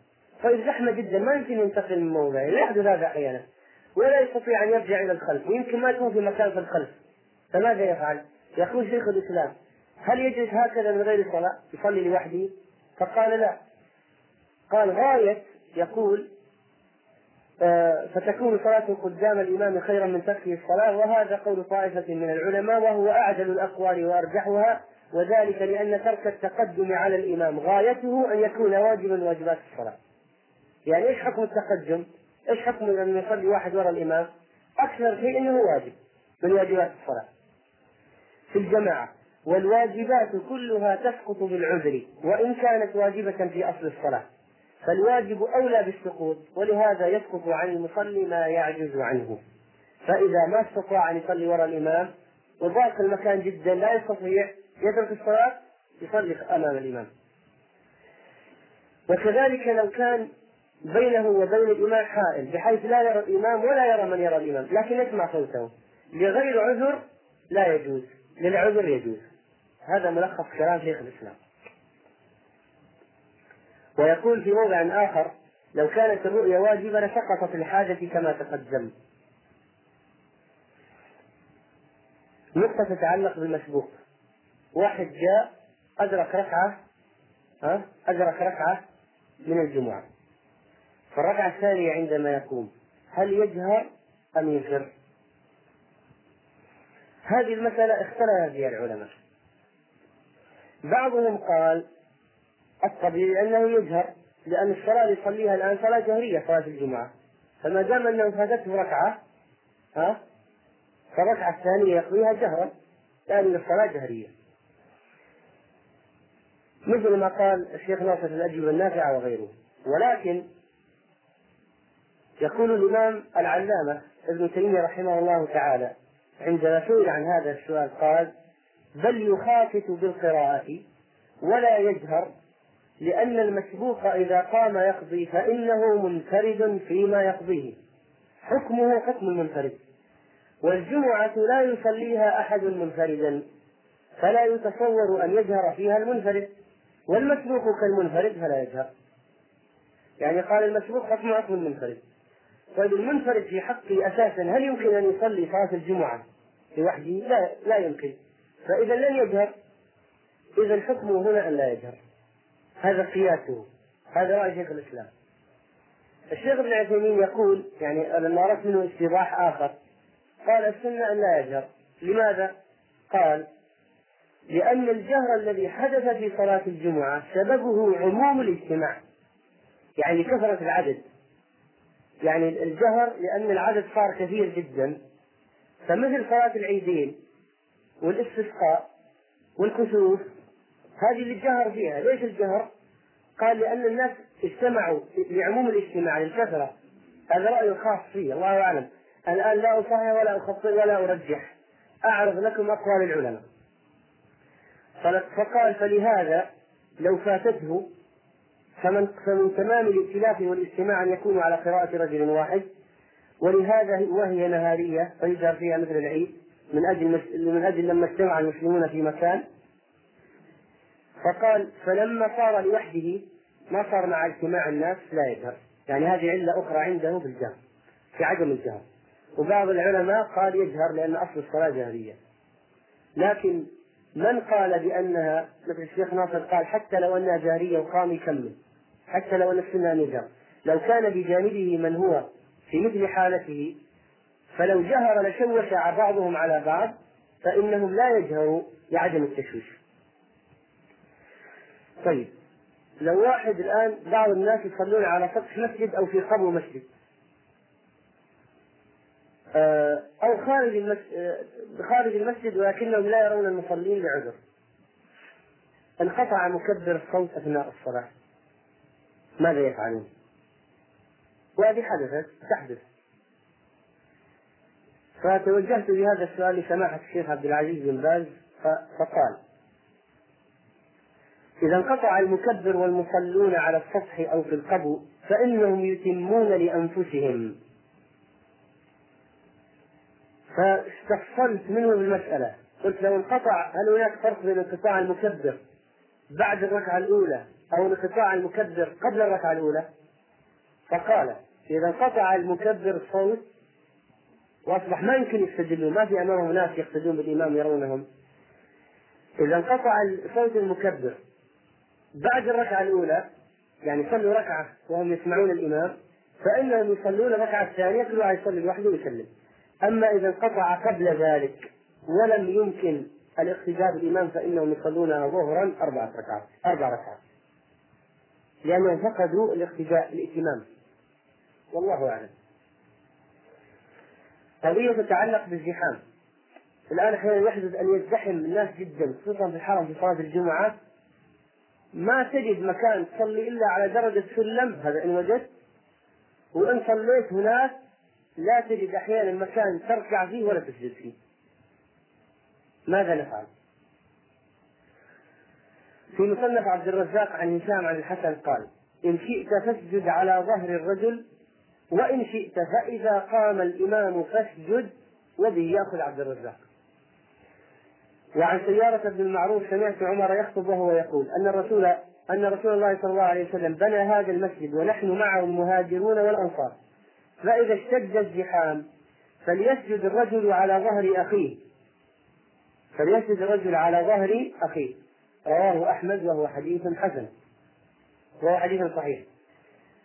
[SPEAKER 1] طيب زحمة جدا ما يمكن ينتقل من موضعه لا يحدث هذا أحيانا. ولا يستطيع أن يرجع إلى الخلف. ويمكن ما يكون في مكان في الخلف. فماذا يفعل؟ يقول شيخ الإسلام هل يجلس هكذا من غير صلاة؟ يصلي لوحده؟ فقال لا. قال غاية يقول فتكون صلاته قدام الإمام خيرا من تركه الصلاة وهذا قول طائفة من العلماء وهو أعدل الأقوال وأرجحها وذلك لأن ترك التقدم على الإمام غايته أن يكون واجبا من واجبات الصلاة. يعني إيش حكم التقدم؟ إيش حكم أن يصلي واحد وراء الإمام؟ أكثر شيء أنه واجب من واجبات الصلاة. في الجماعة والواجبات كلها تسقط بالعذر وإن كانت واجبة في أصل الصلاة. فالواجب أولى بالسقوط ولهذا يسقط عن المصلي ما يعجز عنه. فإذا ما استطاع أن يصلي وراء الإمام وضاق المكان جدا لا يستطيع يترك الصلاة يصلي أمام الإمام. وكذلك لو كان بينه وبين الإمام حائل بحيث لا يرى الإمام ولا يرى من يرى الإمام لكن يسمع صوته. لغير عذر لا يجوز للعذر يجوز. هذا ملخص كلام شيخ الإسلام. ويقول في موضع آخر لو كانت الرؤيا واجبة لسقطت الحاجة كما تقدم. نقطة تتعلق بالمسبوق. واحد جاء أدرك ركعة ها؟ أدرك ركعة من الجمعة. فالركعة الثانية عندما يقوم هل يجهر أم يسر؟ هذه المسألة اختلف فيها العلماء. بعضهم قال الطبيعي أنه يجهر لأن الصلاة اللي يصليها الآن صلاة جهرية صلاة الجمعة. فما دام أنه فاتته ركعة ها؟ فالركعة الثانية يقضيها جهرا لأن الصلاة جهرية. مثل ما قال الشيخ ناصر الأجوبة النافعة وغيره. ولكن يقول الإمام العلامة ابن تيمية رحمه الله تعالى عندما سئل عن هذا السؤال قال بل يخافت بالقراءة ولا يجهر لأن المسبوق إذا قام يقضي فإنه منفرد فيما يقضيه. حكمه حكم المنفرد. والجمعة لا يصليها أحد منفردا فلا يتصور أن يجهر فيها المنفرد. والمسبوق كالمنفرد فلا يجهر. يعني قال المسبوق حكم حكم المنفرد. طيب المنفرد في حقه أساسا هل يمكن أن يصلي صلاة الجمعة؟ لوحده؟ لا لا يمكن. فإذا لن يجهر إذا حكمه هنا أن لا يجهر. هذا قياسه هذا رأي شيخ الإسلام. الشيخ ابن عثيمين يقول يعني لما أردت منه استيضاح آخر قال السنة أن لا يجهر. لماذا؟ قال لأن الجهر الذي حدث في صلاة الجمعة سببه عموم الاجتماع يعني كثرة العدد. يعني الجهر لأن العدد صار كثير جدا. فمثل صلاة العيدين والاستسقاء والكسوف هذه اللي الجهر فيها. ليش الجهر؟ قال لأن الناس اجتمعوا لعموم الاجتماع للكثرة. هذا رأي خاص فيه الله أعلم. الآن لا أصحح ولا أخطئ ولا أرجح. أعرض لكم أقوال العلماء. فقال فلهذا لو فاتته فمن فمن تمام الائتلاف والاجتماع أن يكونوا على قراءة رجل واحد ولهذا وهي نهارية فيجهر فيها مثل العيد من أجل من أجل لما اجتمع المسلمون في مكان. فقال فلما صار لوحده ما صار مع اجتماع الناس لا يجهر يعني هذه علة أخرى عنده في الجهر في عدم الجهر وبعض العلماء قال يجهر لأن أصل الصلاة جهرية لكن من قال بأنها مثل الشيخ ناصر قال حتى لو أنها جارية وقام يكمل حتى لو أن السنة نجار لو كان بجانبه من هو في مثل حالته فلو جهر لشوش بعضهم على بعض فإنهم لا يجهروا لعدم التشويش. طيب. لو واحد الآن بعض الناس يصلون على سطح مسجد أو في قبو مسجد. آه، أو خارج المسجد آه، خارج المسجد ولكنهم لا يرون المصلين لعذر انقطع مكبر الصوت أثناء الصلاة. ماذا يفعلون؟ وهذه حدثت تحدث. فتوجهت بهذا السؤال لسماحة الشيخ عبد العزيز بن باز فقال إذا انقطع المكبر والمصلون على السطح أو في القبو فإنهم يتمون لأنفسهم. فاستفصلت منه المسألة. قلت لو انقطع هل هناك فرق بين انقطاع المكبر بعد الركعة الأولى أو انقطاع المكبر قبل الركعة الأولى؟ فقال إذا انقطع المكبر الصوت وأصبح ما يمكن يستدلوا ما في أمامهم ناس يقتدون بالإمام يرونهم. إذا انقطع صوت المكبر بعد الركعة الأولى يعني صلوا ركعة وهم يسمعون الإمام فإنهم يصلون الركعة الثانية كل واحد يصلي لوحده ويسلم. أما إذا انقطع قبل ذلك ولم يمكن الاقتداء بالإمام فإنهم يصلونها ظهرا أربعة ركعات أربع ركعات. لأنهم فقدوا الاقتداء الائتمام والله أعلم. قضية تتعلق بالزحام. الآن أحيانا يحدث أن يزدحم الناس جدا خصوصا في الحرم في صلاة الجمعة. ما تجد مكان تصلي إلا على درجة سلم. هذا إن وجدت. وإن صليت هناك لا تجد أحيانا مكان تركع فيه ولا تسجد فيه. ماذا نفعل؟ في مصنف عبد الرزاق عن هشام عن الحسن قال إن شئت فاسجد على ظهر الرجل وإن شئت فإذا قام الإمام فاسجد وبه يأخذ عبد الرزاق. وعن سيارة بن المعروف سمعت عمر يخطب وهو يقول أن الرسول أن رسول الله صلى الله عليه وسلم بنى هذا المسجد ونحن معه المهاجرون والأنصار. فإذا اشتد الزحام فليسجد الرجل على ظهر أخيه. فليسجد الرجل على ظهر أخيه. رواه أحمد وهو حديث حسن. وهو حديث صحيح.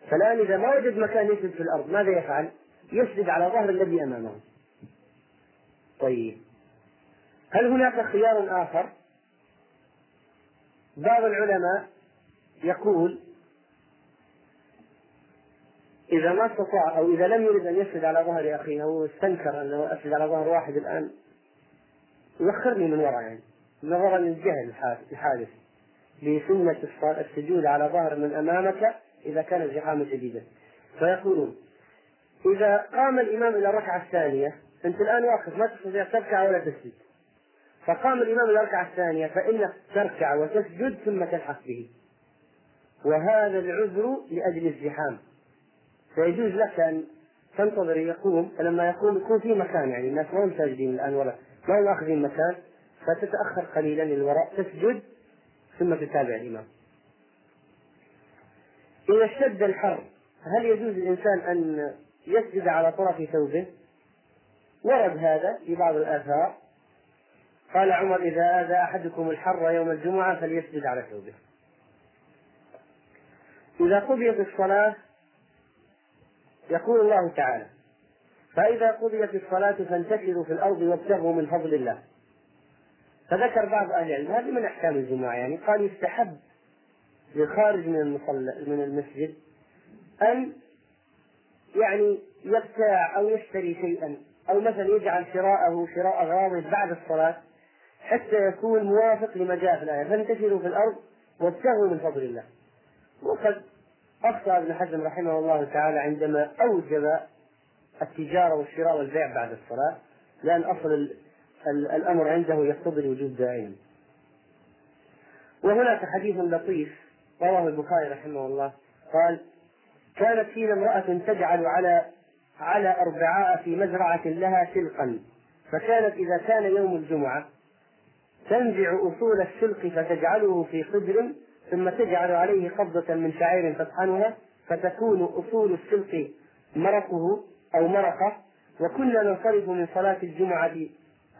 [SPEAKER 1] فالآن إذا ما وجد مكان يسجد في الأرض ماذا يفعل؟ يسجد على ظهر الذي أمامه. طيب. هل هناك خيار آخر؟ بعض العلماء يقول إذا ما استطاع أو إذا لم يرد أن يسجد على ظهر أخيه أو استنكر أنه أسجد على ظهر واحد الآن يؤخرني من وراء يعني نظرا للجهل الحادث بسنة السجود على ظهر من أمامك إذا كان الزحام شديدا فيقولون إذا قام الإمام إلى الركعة الثانية أنت الآن واقف ما تستطيع تركع ولا تسجد فقام الإمام الركعة الثانية فإنك تركع وتسجد ثم تلحق به. وهذا العذر لأجل الزحام. فيجوز لك أن تنتظر يقوم فلما يقوم يكون في مكان يعني الناس ما هم ساجدين الآن ولا ما هم آخذين مكان فتتأخر قليلا للوراء تسجد ثم تتابع الإمام. إذا اشتد الحر هل يجوز للإنسان أن يسجد على طرف ثوبه؟ ورد هذا في بعض الآثار. قال عمر إذا آذى أحدكم الحر يوم الجمعة فليسجد على ثوبه. إذا قضيت الصلاة يقول الله تعالى فإذا قضيت الصلاة فانتشروا في الأرض وابتغوا من فضل الله. فذكر بعض أهل العلم هذه من أحكام الجمعة يعني قال يستحب للخارج من المصلى من المسجد أن يعني يبتاع أو يشتري شيئا أو مثلا يجعل شراءه شراء غامض بعد الصلاة حتى يكون موافق لما جاء في الآية. فانتشروا في الأرض وابتغوا من فضل الله. وقد أخطأ ابن حزم رحمه الله تعالى عندما أوجب التجارة والشراء والبيع بعد الصلاة لأن أصل الأمر عنده يقتضي الوجود دائما وهناك حديث لطيف رواه البخاري رحمه الله. قال كانت فينا امرأة تجعل على على أربعاء في مزرعة لها سلقا فكانت إذا كان يوم الجمعة تنزع أصول السلق فتجعله في قدر ثم تجعل عليه قبضة من شعير تطحنها فتكون أصول السلق مرقه أو مرقة. وكنا ننصرف من صلاة الجمعة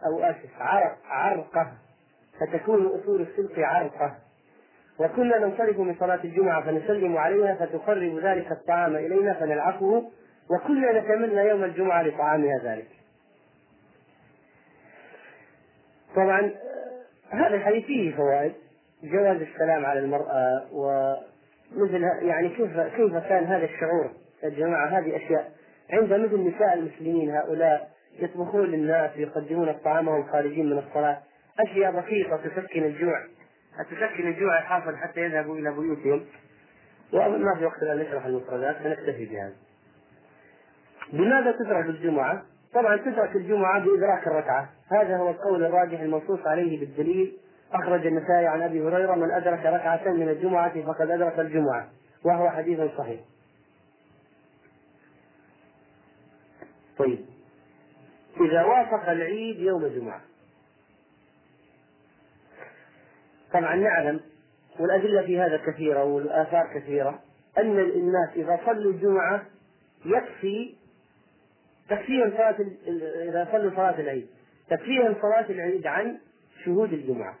[SPEAKER 1] أو آسف عرق عرقة فتكون أصول الصدق عرقة. وكنا ننصرف من صلاة الجمعة فنسلم عليها فتقرب ذلك الطعام إلينا فنلعقه وكنا نتمنى يوم الجمعة لطعامها ذلك. طبعا هذا الحديث فيه فوائد. جواز السلام على المرأة ومثل يعني كيف كيف كان هذا الشعور يا جماعة؟ هذه أشياء. عند مثل نساء المسلمين هؤلاء يطبخون للناس ويقدمون الطعام وهم خارجين من الصلاة. أشياء بسيطة تسكن الجوع تسكن الجوع الحاصل حتى يذهبوا إلى بيوتهم. وما في وقت الآن نشرح المفردات فنكتفي بهذا. لماذا تترك الجمعة؟ طبعا تترك الجمعة بإدراك الركعة، هذا هو القول الراجح المنصوص عليه بالدليل. أخرج النسائي عن أبي هريرة من أدرك ركعة من الجمعة فقد أدرك الجمعة، وهو حديث صحيح. طيب. إذا وافق العيد يوم الجمعة. طبعا نعلم والأدلة في هذا كثيرة والآثار كثيرة أن الناس إذا صلوا الجمعة يكفي تكفيهم صلاة إذا صلوا صلاة العيد. تكفيهم صلاة العيد عن شهود الجمعة.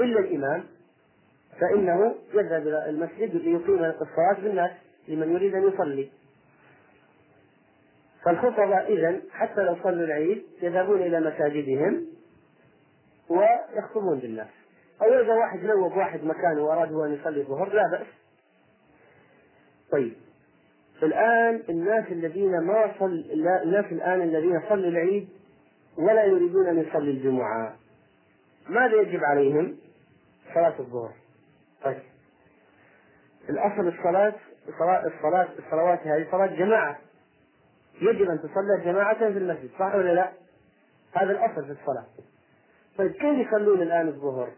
[SPEAKER 1] إلا الإمام فإنه يذهب إلى المسجد ليقيم الصلاة بالناس لمن يريد أن يصلي. فالخطبة إذا حتى لو صلوا العيد يذهبون إلى مساجدهم ويخطبون بالناس. أو إذا واحد نوب واحد مكانه وأراد أن يصلي الظهر لا بأس. طيب. الآن الناس الذين ما صل الناس الآن الذين صلوا العيد ولا يريدون أن يصلي الجمعة ماذا يجب عليهم؟ صلاة الظهر طيب الأصل الصلاة الصلاة الصلوات هذه صلاة جماعة يجب أن تصلى جماعة في المسجد صح ولا لا؟ هذا الأصل في الصلاة طيب كيف يصلون الآن الظهر؟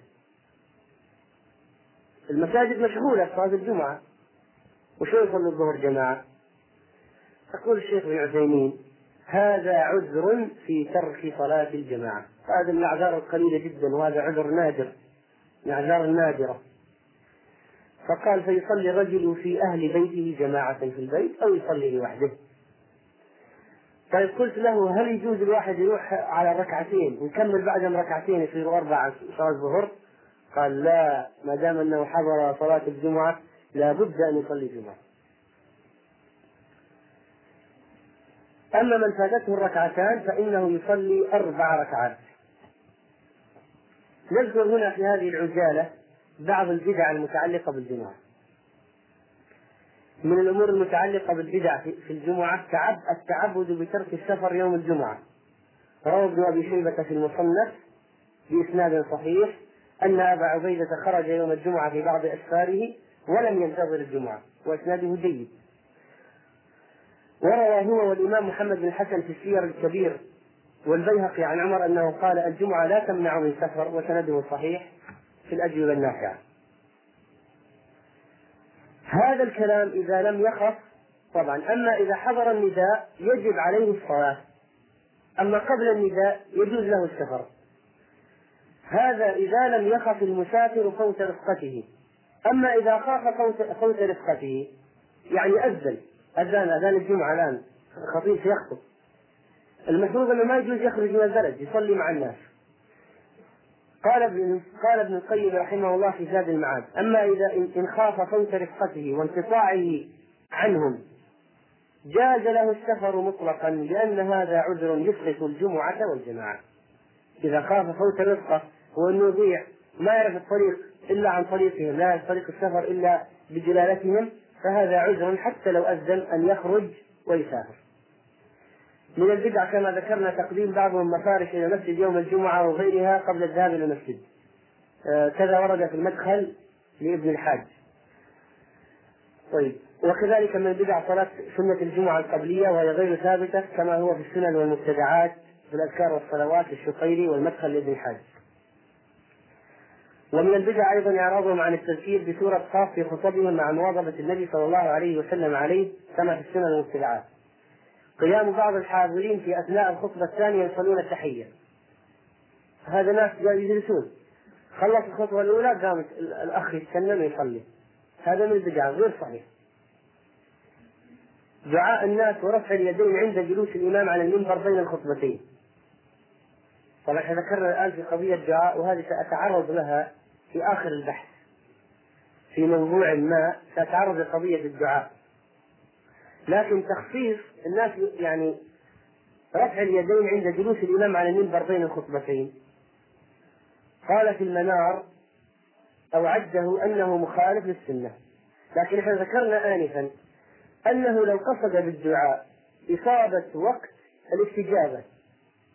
[SPEAKER 1] المساجد مشغولة صلاة الجمعة وشو يصلوا الظهر جماعة؟ يقول الشيخ ابن عثيمين هذا عذر في ترك صلاة الجماعة هذا من الأعذار القليلة جدا وهذا عذر نادر من الأعذار النادرة فقال فيصلي الرجل في أهل بيته جماعة في البيت أو يصلي لوحده طيب قلت له هل يجوز الواحد يروح على ركعتين ويكمل بعدهم ركعتين يصيروا أربعة صلاة الظهر؟ قال لا ما دام أنه حضر صلاة الجمعة لابد أن يصلي الجمعة. أما من فاتته الركعتان فإنه يصلي أربع ركعات. نذكر هنا في هذه العجالة بعض البدع المتعلقة بالجمعة. من الأمور المتعلقة بالبدع في الجمعة التعبد بترك السفر يوم الجمعة روى ابن أبي شيبة في المصنف بإسناد صحيح أن أبا عبيدة خرج يوم الجمعة في بعض أسفاره ولم ينتظر الجمعة وإسناده جيد وروى هو والإمام محمد بن الحسن في السير الكبير والبيهقي عن عمر أنه قال الجمعة لا تمنع من سفر وسنده صحيح في الأجوبة النافعة هذا الكلام إذا لم يخف طبعا أما إذا حضر النداء يجب عليه الصلاة أما قبل النداء يجوز له السفر. هذا إذا لم يخف المسافر فوت رفقته أما إذا خاف فوت, فوت رفقته يعني أذن. أذان أذان الجمعة الآن. خطيب سيخطب. المفروض أنه ما يجوز يخرج من البلد يصلي مع الناس. قال ابن قال ابن القيم رحمه الله في زاد المعاد أما إذا إن خاف فوت رفقته وانقطاعه عنهم جاز له السفر مطلقا لأن هذا عذر يسقط الجمعة والجماعة. إذا خاف فوت الرفقه وانه يضيع ما يعرف الطريق إلا عن طريقهم لا يعرف طريق السفر إلا بجلالتهم فهذا عذر حتى لو أذن أن يخرج ويسافر. من البدع كما ذكرنا تقديم بعضهم مفارش إلى المسجد يوم الجمعة وغيرها قبل الذهاب إلى المسجد. آه، كذا ورد في المدخل لابن الحاج. طيب وكذلك من البدع صلاة سنة الجمعة القبلية وهي غير ثابتة كما هو في السنن والمبتدعات في الأذكار والصلوات للشقيري والمدخل لابن الحاج. ومن البدع أيضا إعراضهم عن التذكير بسورة خاص في خطبهم مع مواظبة النبي صلى الله عليه وسلم عليه كما في السنن والمبتدعات قيام بعض الحاضرين في أثناء الخطبة الثانية يصلون التحية. هذا ناس يجلسون. خلص الخطبة الأولى قام الأخ يتكلم ويصلي. هذا من البدع غير صحيح. دعاء الناس ورفع اليدين عند جلوس الإمام على المنبر بين الخطبتين. طبعا إحنا ذكرنا الآن في قضية الدعاء وهذه سأتعرض لها في آخر البحث في موضوع ما سأتعرض لقضية الدعاء. لكن تخصيص الناس يعني رفع اليدين عند جلوس الإمام على المنبر بين الخطبتين. قال في المنار أو عده أنه مخالف للسنة. لكن إحنا ذكرنا آنفا أنه لو قصد بالدعاء إصابة وقت الاستجابة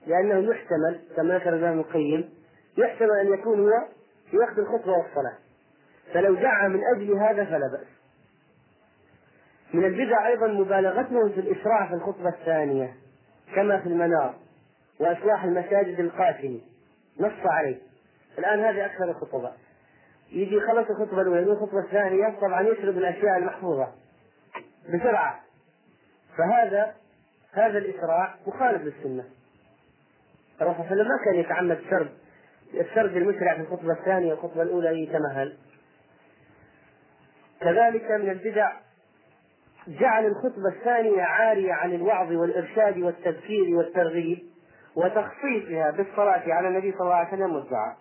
[SPEAKER 1] لأنه يحتمل كما ذكر الإمام القيم يحتمل أن يكون هو في وقت الخطبة والصلاة. فلو دعا من أجل هذا فلا بأس. من البدع أيضا مبالغتهم في الإسراع في الخطبة الثانية كما في المنار وإصلاح المساجد القاسمة نص عليه. الآن هذه أكثر الخطباء يجي خلص الخطبة الأولى الخطبة الثانية طبعا يسرد الأشياء المحفوظة. بسرعة. فهذا هذا الإسراع مخالف للسنة. الرسول صلى الله عليه وسلم ما كان يتعمد سرد السرد المسرع في الخطبة الثانية والخطبة الأولى يتمهل. كذلك من البدع جعل الخطبة الثانية عارية عن الوعظ والإرشاد والتذكير والترغيب وتخصيصها بالصلاة على النبي صلى الله عليه وسلم والدعاء.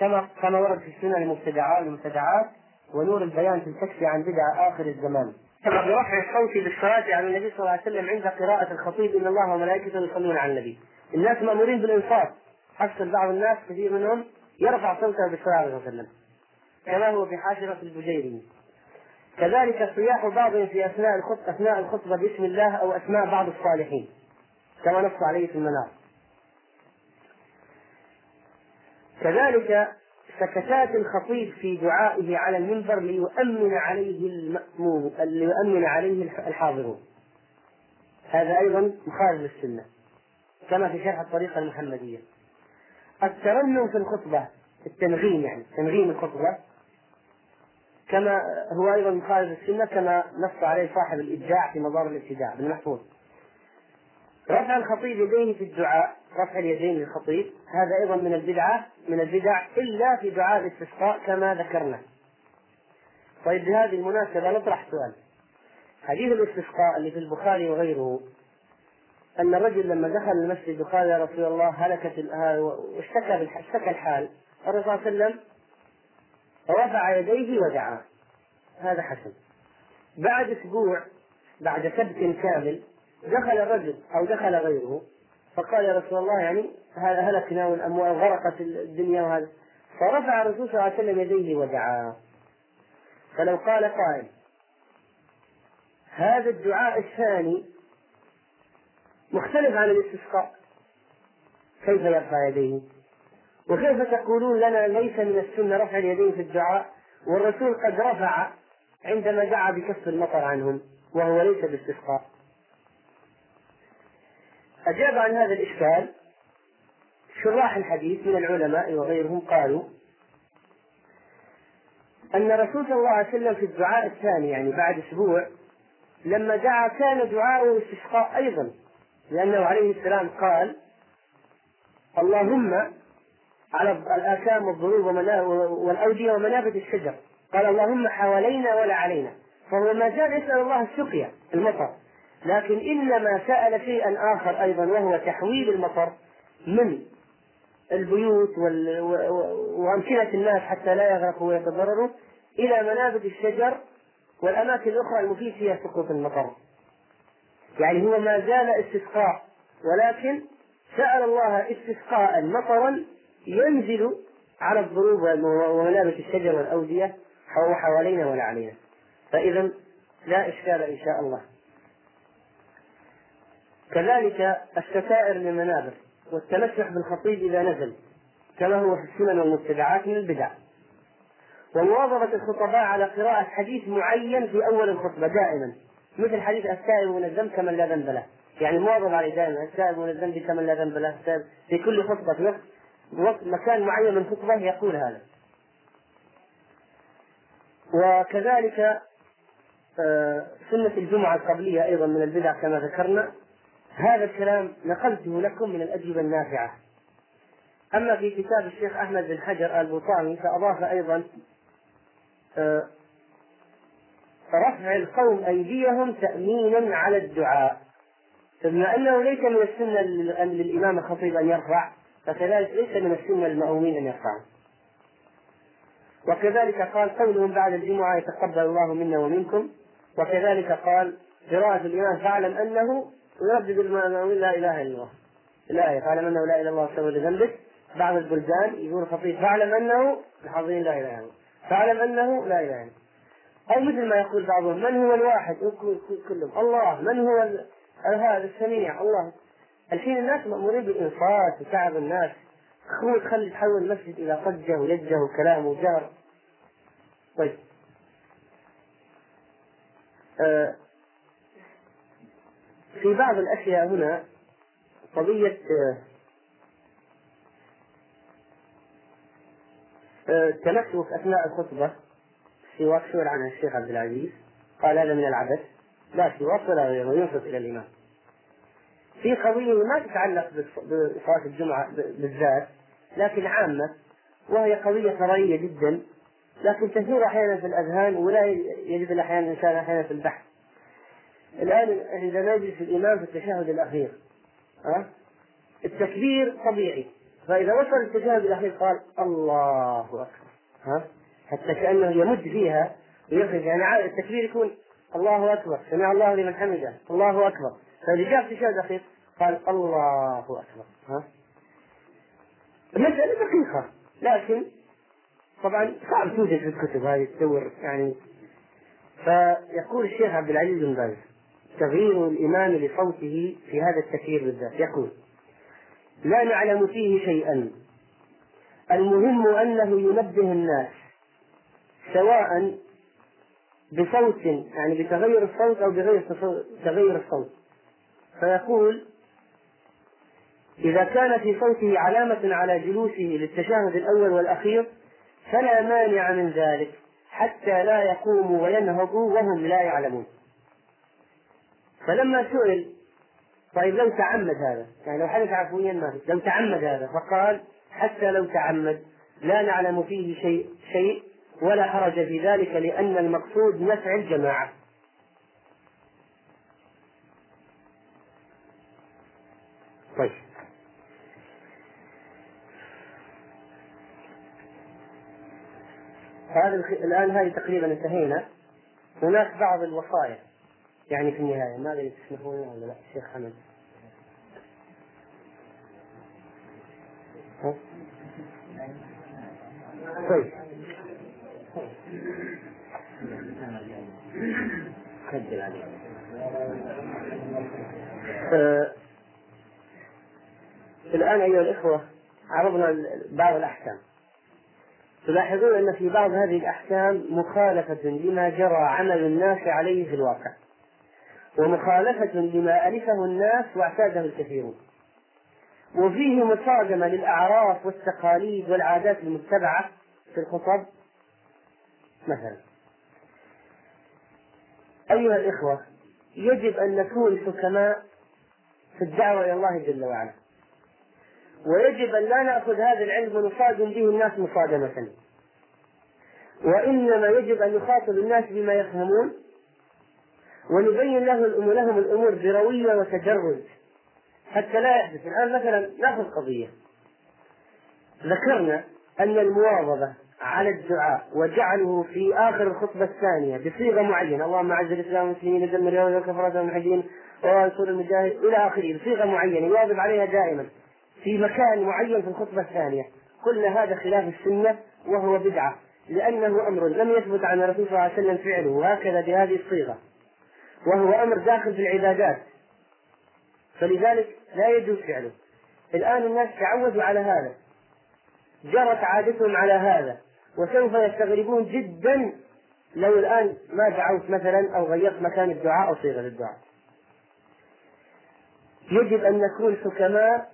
[SPEAKER 1] كما كما ورد في السنن المبتدعات المبتدعات ونور البيان في الكشف عن بدع آخر الزمان. كما برفع الصوت بالصلاة على النبي صلى الله عليه وسلم عند قراءة الخطيب إن الله وملائكته يصلون على النبي. الناس مأمورين بالإنصات. حصل بعض الناس كثير منهم يرفع صوته بالصلاة عليه وسلم. كما هو في حاشرة البجيري. كذلك صياح بعض في أثناء الخطبة أثناء الخطبة باسم الله أو أسماء بعض الصالحين. كما نص عليه في المنار. كذلك سكتات الخطيب في دعائه على المنبر ليؤمن عليه المأموم ليؤمن عليه الحاضرون. هذا أيضا مخالف للسنة كما في شرح الطريقة المحمدية. الترنم في الخطبة التنغيم يعني تنغيم الخطبة. كما هو أيضا مخالف السنة كما نص عليه صاحب الإبداع في مضار الابتداع بن محفوظ. رفع الخطيب يديه في الدعاء رفع اليدين للخطيب. هذا أيضا من البدعة من البدع إلا في دعاء الاستسقاء كما ذكرنا. طيب بهذه المناسبة نطرح سؤال. حديث الاستسقاء اللي في البخاري وغيره أن الرجل لما دخل المسجد وقال يا رسول الله هلكت واشتكى اشتكى الحال الرسول صلى الله عليه وسلم رفع يديه ودعا. هذا حسن. بعد أسبوع بعد سبت كامل دخل الرجل أو دخل غيره فقال يا رسول الله يعني هلكنا والأموال غرقت الدنيا وهذا. فرفع الرسول صلى الله عليه وسلم يديه ودعا. فلو قال قائل هذا الدعاء الثاني مختلف عن الاستسقاء. كيف يرفع يديه؟ وكيف تقولون لنا ليس من السنة رفع اليدين في الدعاء؟ والرسول قد رفع عندما دعا بكف المطر عنهم وهو ليس باستسقاء. أجاب عن هذا الإشكال شراح الحديث من العلماء وغيرهم قالوا أن الرسول صلى الله عليه وسلم في الدعاء الثاني يعني بعد أسبوع لما دعا كان دعاؤه استسقاء أيضا. لأنه عليه السلام قال اللهم على الآكام والضروب والأودية ومنابت الشجر. قال اللهم حوالينا ولا علينا. فهو ما زال يسأل الله السقيا المطر. لكن إنما سأل شيئا آخر أيضا وهو تحويل المطر من البيوت وأمكنة الناس حتى لا يغرقوا ويتضرروا إلى منابت الشجر والأماكن الأخرى المفيد فيها سقوط المطر. يعني هو ما زال استسقاء ولكن سأل الله استسقاء مطرا ينزل على الضروب ومنابت الشجر والأودية حوالينا ولا علينا. فإذا لا إشكال إن شاء الله. كذلك الستائر للمنابر والتمسح بالخطيب إذا نزل كما هو في السنن والمتبعات من البدع. ومواظبة الخطباء على قراءة حديث معين في أول الخطبة دائما. مثل حديث التائب من الذنب كمن لا ذنب له. يعني مواظبة عليه دائما التائب من الذنب كمن لا ذنب له. في كل خطبة وقت مكان معين من خطبة يقول هذا. وكذلك آه، سنة الجمعة القبلية أيضا من البدع كما ذكرنا. هذا الكلام نقلته لكم من الأجوبة النافعة. أما في كتاب الشيخ أحمد بن حجر البوطاني فأضاف أيضا آه، رفع القوم أيديهم تأمينا على الدعاء. بما أنه ليس من السنة للإمام الخطيب أن يرفع فكذلك ليس من السنة المأمومين أن يرفعوا وكذلك قال قولهم بعد الجمعة يتقبل الله منا ومنكم. وكذلك قال قراءة الإمام فاعلم أنه يردد المأمومين لا إله إلا الله. الآية فاعلم أنه لا إله إلا الله واستغفر لذنبك بعض البلدان يقول الخطيب فاعلم أنه الحاضرين لا إله إلا الله. فاعلم أنه لا إله إلا الله. أو مثل ما يقول بعضهم من هو الواحد؟ كلهم. الله من هو هذا السميع؟ الله. الحين الناس مأمورين بالإنصات وتعب الناس. هو تخلي تحول المسجد إلى ضجة ولجة وكلام وجار. طيب. آه في بعض الأشياء هنا قضية آه آه تنكف أثناء الخطبة. سواك سئل عنها الشيخ عبد العزيز. قال هذا من العبث. لا سواك ولا غيره ينصت إلى الإمام في قضية ما تتعلق بصلاة الجمعة بالذات لكن عامة وهي قضية فرعية جدا لكن تثير أحيانا في الأذهان ولا يجد الأحيان الإنسان أحيانا في البحث. الآن عندما يجلس الإمام في التشهد الأخير ها؟ التكبير طبيعي. فإذا وصل التشهد الأخير قال الله أكبر ها؟ حتى كأنه يمد فيها ويخرج يعني التكبير يكون الله أكبر سمع الله لمن حمده الله أكبر. فإذا جاء في التشهد الأخير قال الله أكبر. ها؟ المسألة دقيقة لكن طبعا صعب توجد في الكتب هذه تدور يعني. فيقول الشيخ عبد العزيز بن باز تغيير الإمام لصوته في هذا التكبير بالذات. يقول لا نعلم فيه شيئا. المهم أنه ينبه الناس سواء بصوت يعني بتغير الصوت أو بغير تغير الصوت. فيقول إذا كان في صوته علامة على جلوسه للتشهد الأول والأخير فلا مانع من ذلك حتى لا يقوموا وينهضوا وهم لا يعلمون. فلما سئل طيب لو تعمد هذا يعني لو حدث عفويا ما لو تعمد هذا فقال حتى لو تعمد لا نعلم فيه شيء شيء ولا حرج في ذلك لأن المقصود نفع الجماعة. طيب. هذا الآن هذه تقريبا انتهينا. هناك بعض الوصايا. يعني في النهاية ما أدري تسمحون ولا لا شيخ حمد. طيب. آه الآن أيها الإخوة عرضنا بعض الأحكام. تلاحظون أن في بعض هذه الأحكام مخالفة لما جرى عمل الناس عليه في الواقع ومخالفة لما ألفه الناس واعتاده الكثيرون. وفيه مصادمة للأعراف والتقاليد والعادات المتبعة في الخطب مثلا. أيها الإخوة يجب أن نكون حكماء في الدعوة إلى الله جل وعلا. ويجب أن لا نأخذ هذا العلم ونصادم به الناس مصادمة. وإنما يجب أن نخاطب الناس بما يفهمون ونبين له لهم الأمور بروية وتجرد حتى لا يحدث. الآن مثلا نأخذ قضية. ذكرنا أن المواظبة على الدعاء وجعله في آخر الخطبة الثانية بصيغة معينة. اللهم أعز الإسلام والمسلمين دمر اليهود والكفرة والملحدين وانصر المجاهد إلى آخره بصيغة معينة يواظب عليها دائما في مكان معين في الخطبة الثانية. قلنا هذا خلاف السنة وهو بدعة لأنه أمر لم يثبت عن الرسول صلى الله عليه وسلم فعله هكذا بهذه الصيغة. وهو أمر داخل في العبادات. فلذلك لا يجوز فعله. الآن الناس تعودوا على هذا. جرت عادتهم على هذا. وسوف يستغربون جدا لو الآن ما دعوت مثلا أو غيرت مكان الدعاء أو صيغة الدعاء يجب أن نكون حكماء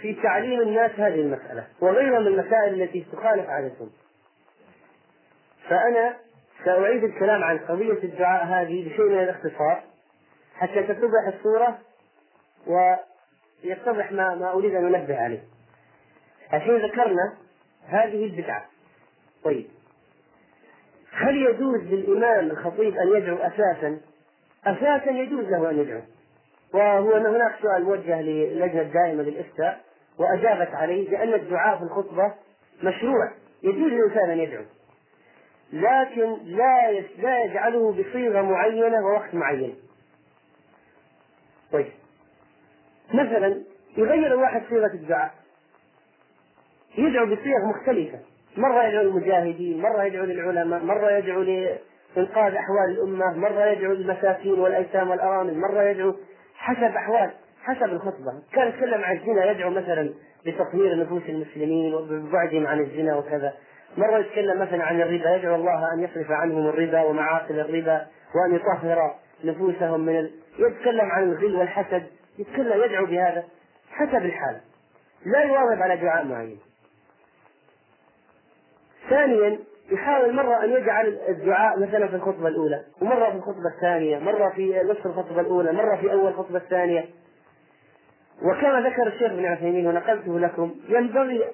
[SPEAKER 1] في تعليم الناس هذه المسألة وغيرها من المسائل التي تخالف عادتهم فأنا سأعيد الكلام عن قضية الدعاء هذه بشيء من الاختصار حتى تتضح الصورة ويتضح ما ما أريد أن أنبه عليه. الحين ذكرنا هذه البدعة. طيب هل يجوز للإمام الخطيب أن يدعو أساسا؟ أساسا يجوز له أن يدعو. وهو أن هناك سؤال موجه للجنة الدائمة للإفتاء وأجابت عليه بأن الدعاء في الخطبة مشروع يجوز للإنسان أن يدعو لكن لا لا يجعله بصيغة معينة ووقت معين طيب مثلا يغير الواحد صيغة الدعاء يدعو بصيغ مختلفة. مرة يدعو للمجاهدين مرة يدعو للعلماء مرة يدعو لإنقاذ أحوال الأمة مرة يدعو للمساكين والأيتام والأرامل مرة يدعو حسب أحوال حسب الخطبة. كان يتكلم عن الزنا يدعو مثلا بتطهير نفوس المسلمين وببعدهم عن الزنا وكذا. مرة يتكلم مثلا عن الربا يدعو الله أن يصرف عنهم الربا ومعاقل الربا وأن يطهر نفوسهم من ال... يتكلم عن الغل والحسد يتكلم يدعو بهذا حسب الحال. لا يواظب على دعاء معين. ثانيا يحاول مرة أن يجعل الدعاء مثلا في الخطبة الأولى ومرة في الخطبة الثانية مرة في نصف الخطبة الأولى مرة في أول الخطبة الثانية. وكما ذكر الشيخ ابن عثيمين ونقلته لكم ينبغي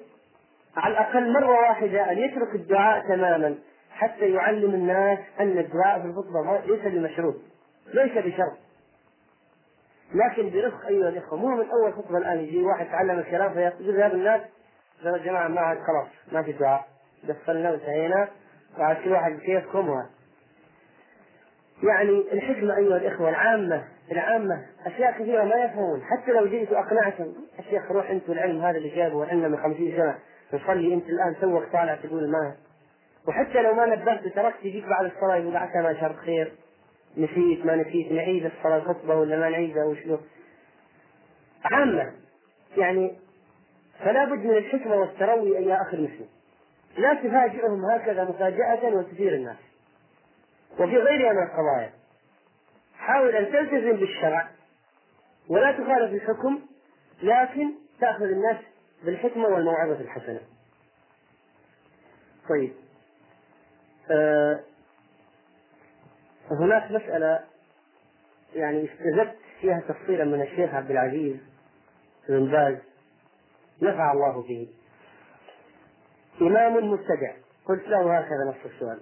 [SPEAKER 1] على الأقل مرة واحدة أن يترك الدعاء تماما حتى يعلم الناس أن الدعاء في الخطبة ليس بمشروط ليس بشرط. لكن برفق أيها الإخوة مو من أول خطبة الآن يجي واحد تعلم الكلام فيقول هذا الناس يا جماعة ما خلاص ما في دعاء. دخلنا وانتهينا. وعلى كل واحد بكيفكم يعني الحكمة أيها الإخوة العامة العامة أشياء كثيرة ما يفهمون. حتى لو جئت وأقنعتهم الشيخ روح أنت العلم هذا اللي جابه عندنا من خمسين سنة نصلي أنت الآن توك طالع تقول ما. وحتى لو ما نبهت وتركت يجيك بعد الصلاة يقول عسى ما شر خير نسيت ما نسيت نعيد الصلاة الخطبة ولا ما نعيدها وشنو عامة يعني فلا بد من الحكمة والتروي يا أخي المسلم لا تفاجئهم هكذا مفاجأة وتثير الناس. وفي غيرها من القضايا حاول أن تلتزم بالشرع ولا تخالف الحكم لكن تأخذ الناس بالحكمة والموعظة الحسنة. طيب. آه هناك مسألة يعني استزدت فيها تفصيلا من الشيخ عبد العزيز بن باز نفع الله به إمام مبتدع. قلت له هكذا نص السؤال.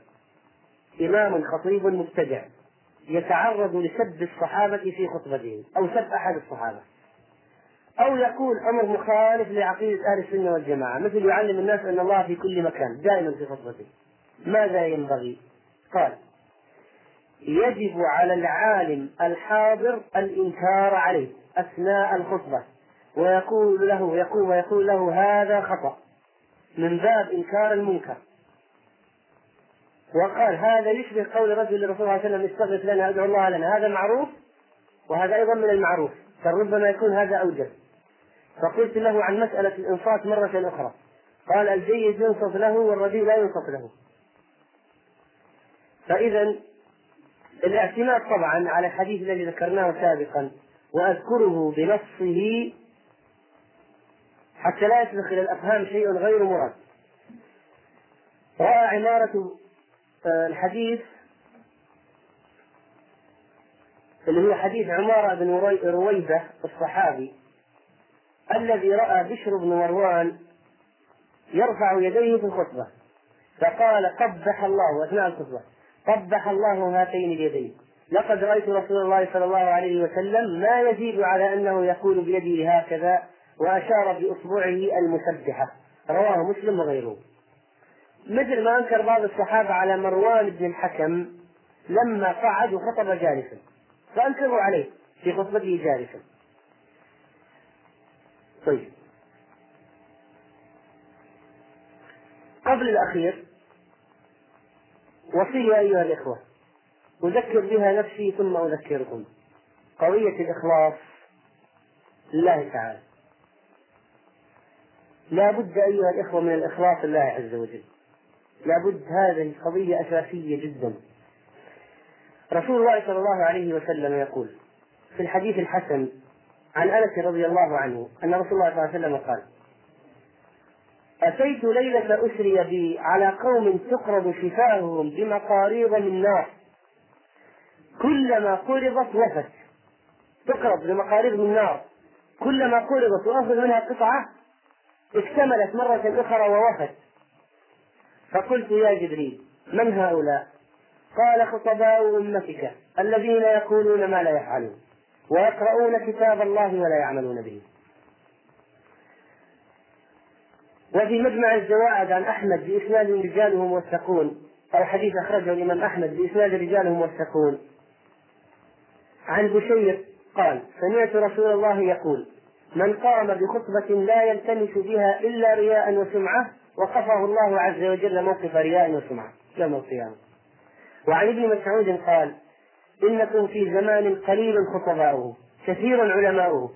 [SPEAKER 1] إمام خطيب مبتدع. يتعرض لسب الصحابة في خطبته أو سب أحد الصحابة. أو يقول أمر مخالف لعقيدة أهل السنة والجماعة مثل يعلم الناس أن الله في كل مكان دائما في خطبته. ماذا ينبغي؟ قال يجب على العالم الحاضر الإنكار عليه أثناء الخطبة ويقول له يقول ويقول له هذا خطأ. من باب إنكار المنكر. وقال هذا يشبه قول رجل للرسول صلى الله عليه وسلم استغفر لنا ادعو الله لنا. هذا معروف وهذا أيضا من المعروف فربما يكون هذا اوجه فقلت له عن مسألة الإنصات مرة أخرى. قال الجيد ينصت له والرديء لا ينصت له. فإذا الاعتماد طبعا على الحديث الذي ذكرناه سابقا وأذكره بنصه حتى لا يسبق إلى الأفهام شيء غير مراد. رأى عمارة آه، الحديث اللي هو حديث عمارة بن رويبة الصحابي الذي رأى بشر بن مروان يرفع يديه في الخطبة فقال قبح الله أثناء الخطبة قبح الله هاتين اليدين. لقد رأيت رسول الله صلى الله عليه وسلم ما يزيد على أنه يقول بيده هكذا وأشار بإصبعه المسبحة. رواه مسلم وغيره. مثل ما أنكر بعض الصحابة على مروان بن الحكم لما قعد وخطب جالسا. فأنكروا عليه في خطبته جالسا. طيب. قبل الأخير وصية أيها الإخوة. أذكر بها نفسي ثم أذكركم. قضية الإخلاص لله تعالى. لا بد أيها الإخوة من الإخلاص لله عز وجل. لا بد هذه قضية أساسية جدا. رسول الله صلى الله عليه وسلم يقول في الحديث الحسن عن أنس رضي الله عنه أن رسول الله صلى الله عليه وسلم قال أتيت ليلة أسري بي على قوم تقرض شفاههم بمقاريض من نار. كلما قرضت وفت. تقرض بمقاريض من نار. كلما قرضت وأخذ منها قطعة اكتملت مرة أخرى ووفت. فقلت يا جبريل من هؤلاء؟ قال خطباء أمتك الذين يقولون ما لا يفعلون ويقرؤون كتاب الله ولا يعملون به. وفي مجمع الزوائد عن أحمد بإسناد رجاله موثقون أو حديث أخرجه الإمام أحمد بإسناد رجاله موثقون عن بشير قال سمعت رسول الله يقول من قام بخطبة لا يلتمس بها إلا رياء وسمعة وقفه الله عز وجل موقف رياء وسمعة يوم القيامة. وعن ابن مسعود قال إنكم في زمان قليل خطباؤه كثير علماؤه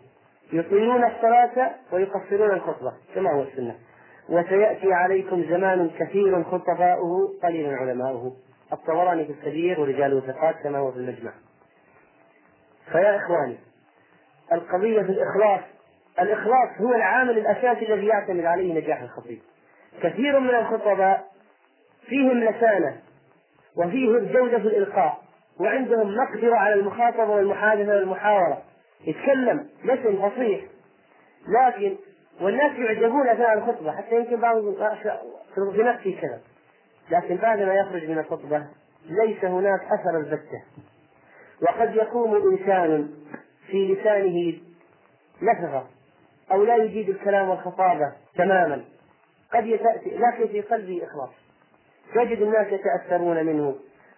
[SPEAKER 1] يطيلون الصلاة ويقصرون الخطبة كما هو السنة. وسيأتي عليكم زمان كثير خطباؤه قليل علماؤه. الطبراني في الكبير ورجاله ثقات كما هو في المجمع. فيا إخواني القضية في الإخلاص الإخلاص هو العامل الأساسي الذي يعتمد عليه نجاح الخطيب. كثير من الخطباء فيهم لسانة وفيهم جودة في الإلقاء وعندهم مقدرة على المخاطبة والمحادثة والمحاورة. يتكلم لسن فصيح لكن والناس يعجبون أثناء الخطبة حتى يمكن بعضهم في نفسي كذا لكن بعد ما يخرج من الخطبة ليس هناك أثر البتة. وقد يقوم إنسان في لسانه لفظة. أو لا يجيد الكلام والخطابة تماما. قد يتأتي لكن في قلبه إخلاص. تجد الناس يتأثرون منه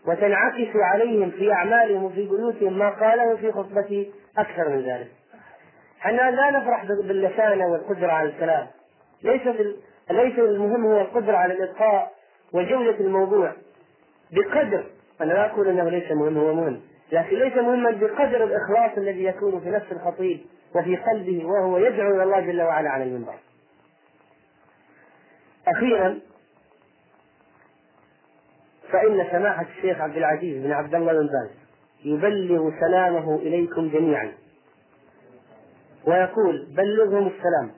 [SPEAKER 1] وتنعكس عليهم في أعمالهم وفي بيوتهم ما قاله في خطبته أكثر من ذلك. إحنا لا نفرح باللسانة والقدرة على الكلام. ليس ليس المهم هو القدرة على الإلقاء وجودة الموضوع. بقدر أنا لا أقول أنه ليس مهم هو مهم. لكن ليس مهما بقدر الإخلاص الذي يكون في نفس الخطيب. وفي قلبه وهو يدعو إلى الله جل وعلا على المنبر. أخيرا فإن سماحة الشيخ عبد العزيز بن عبد الله بن باز يبلغ سلامه إليكم جميعا. ويقول بلغهم السلام.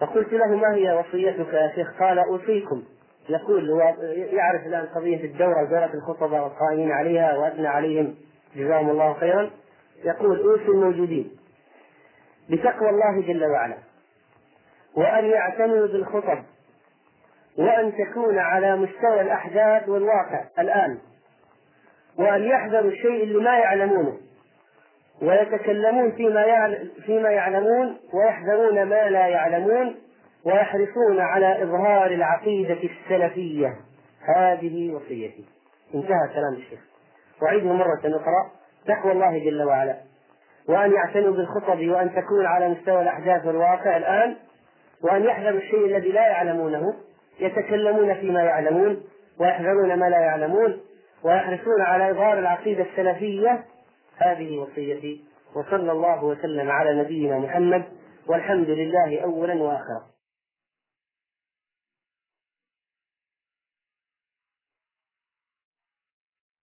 [SPEAKER 1] فقلت له ما هي وصيتك يا شيخ؟ قال أوصيكم. يقول هو يعرف الآن قضية الدورة دورة الخطبة والقائمين عليها وأثنى عليهم. جزاهم الله خيرا. يقول أوصي الموجودين بتقوى الله جل وعلا وأن يعتنوا بالخطب وأن تكون على مستوى الأحداث والواقع الآن وأن يحذروا الشيء اللي ما يعلمونه ويتكلمون فيما فيما يعلمون ويحذرون ما لا يعلمون ويحرصون على إظهار العقيدة السلفية. هذه وصيتي. انتهى كلام الشيخ. أعيده مرة أخرى. تقوى الله جل وعلا. وأن يعتنوا بالخطب وأن تكون على مستوى الأحداث والواقع الآن وأن يحذروا الشيء الذي لا يعلمونه يتكلمون فيما يعلمون ويحذرون ما لا يعلمون ويحرصون على إظهار العقيدة السلفية. هذه وصيتي وصلى الله وسلم على نبينا محمد والحمد لله أولا وآخرا.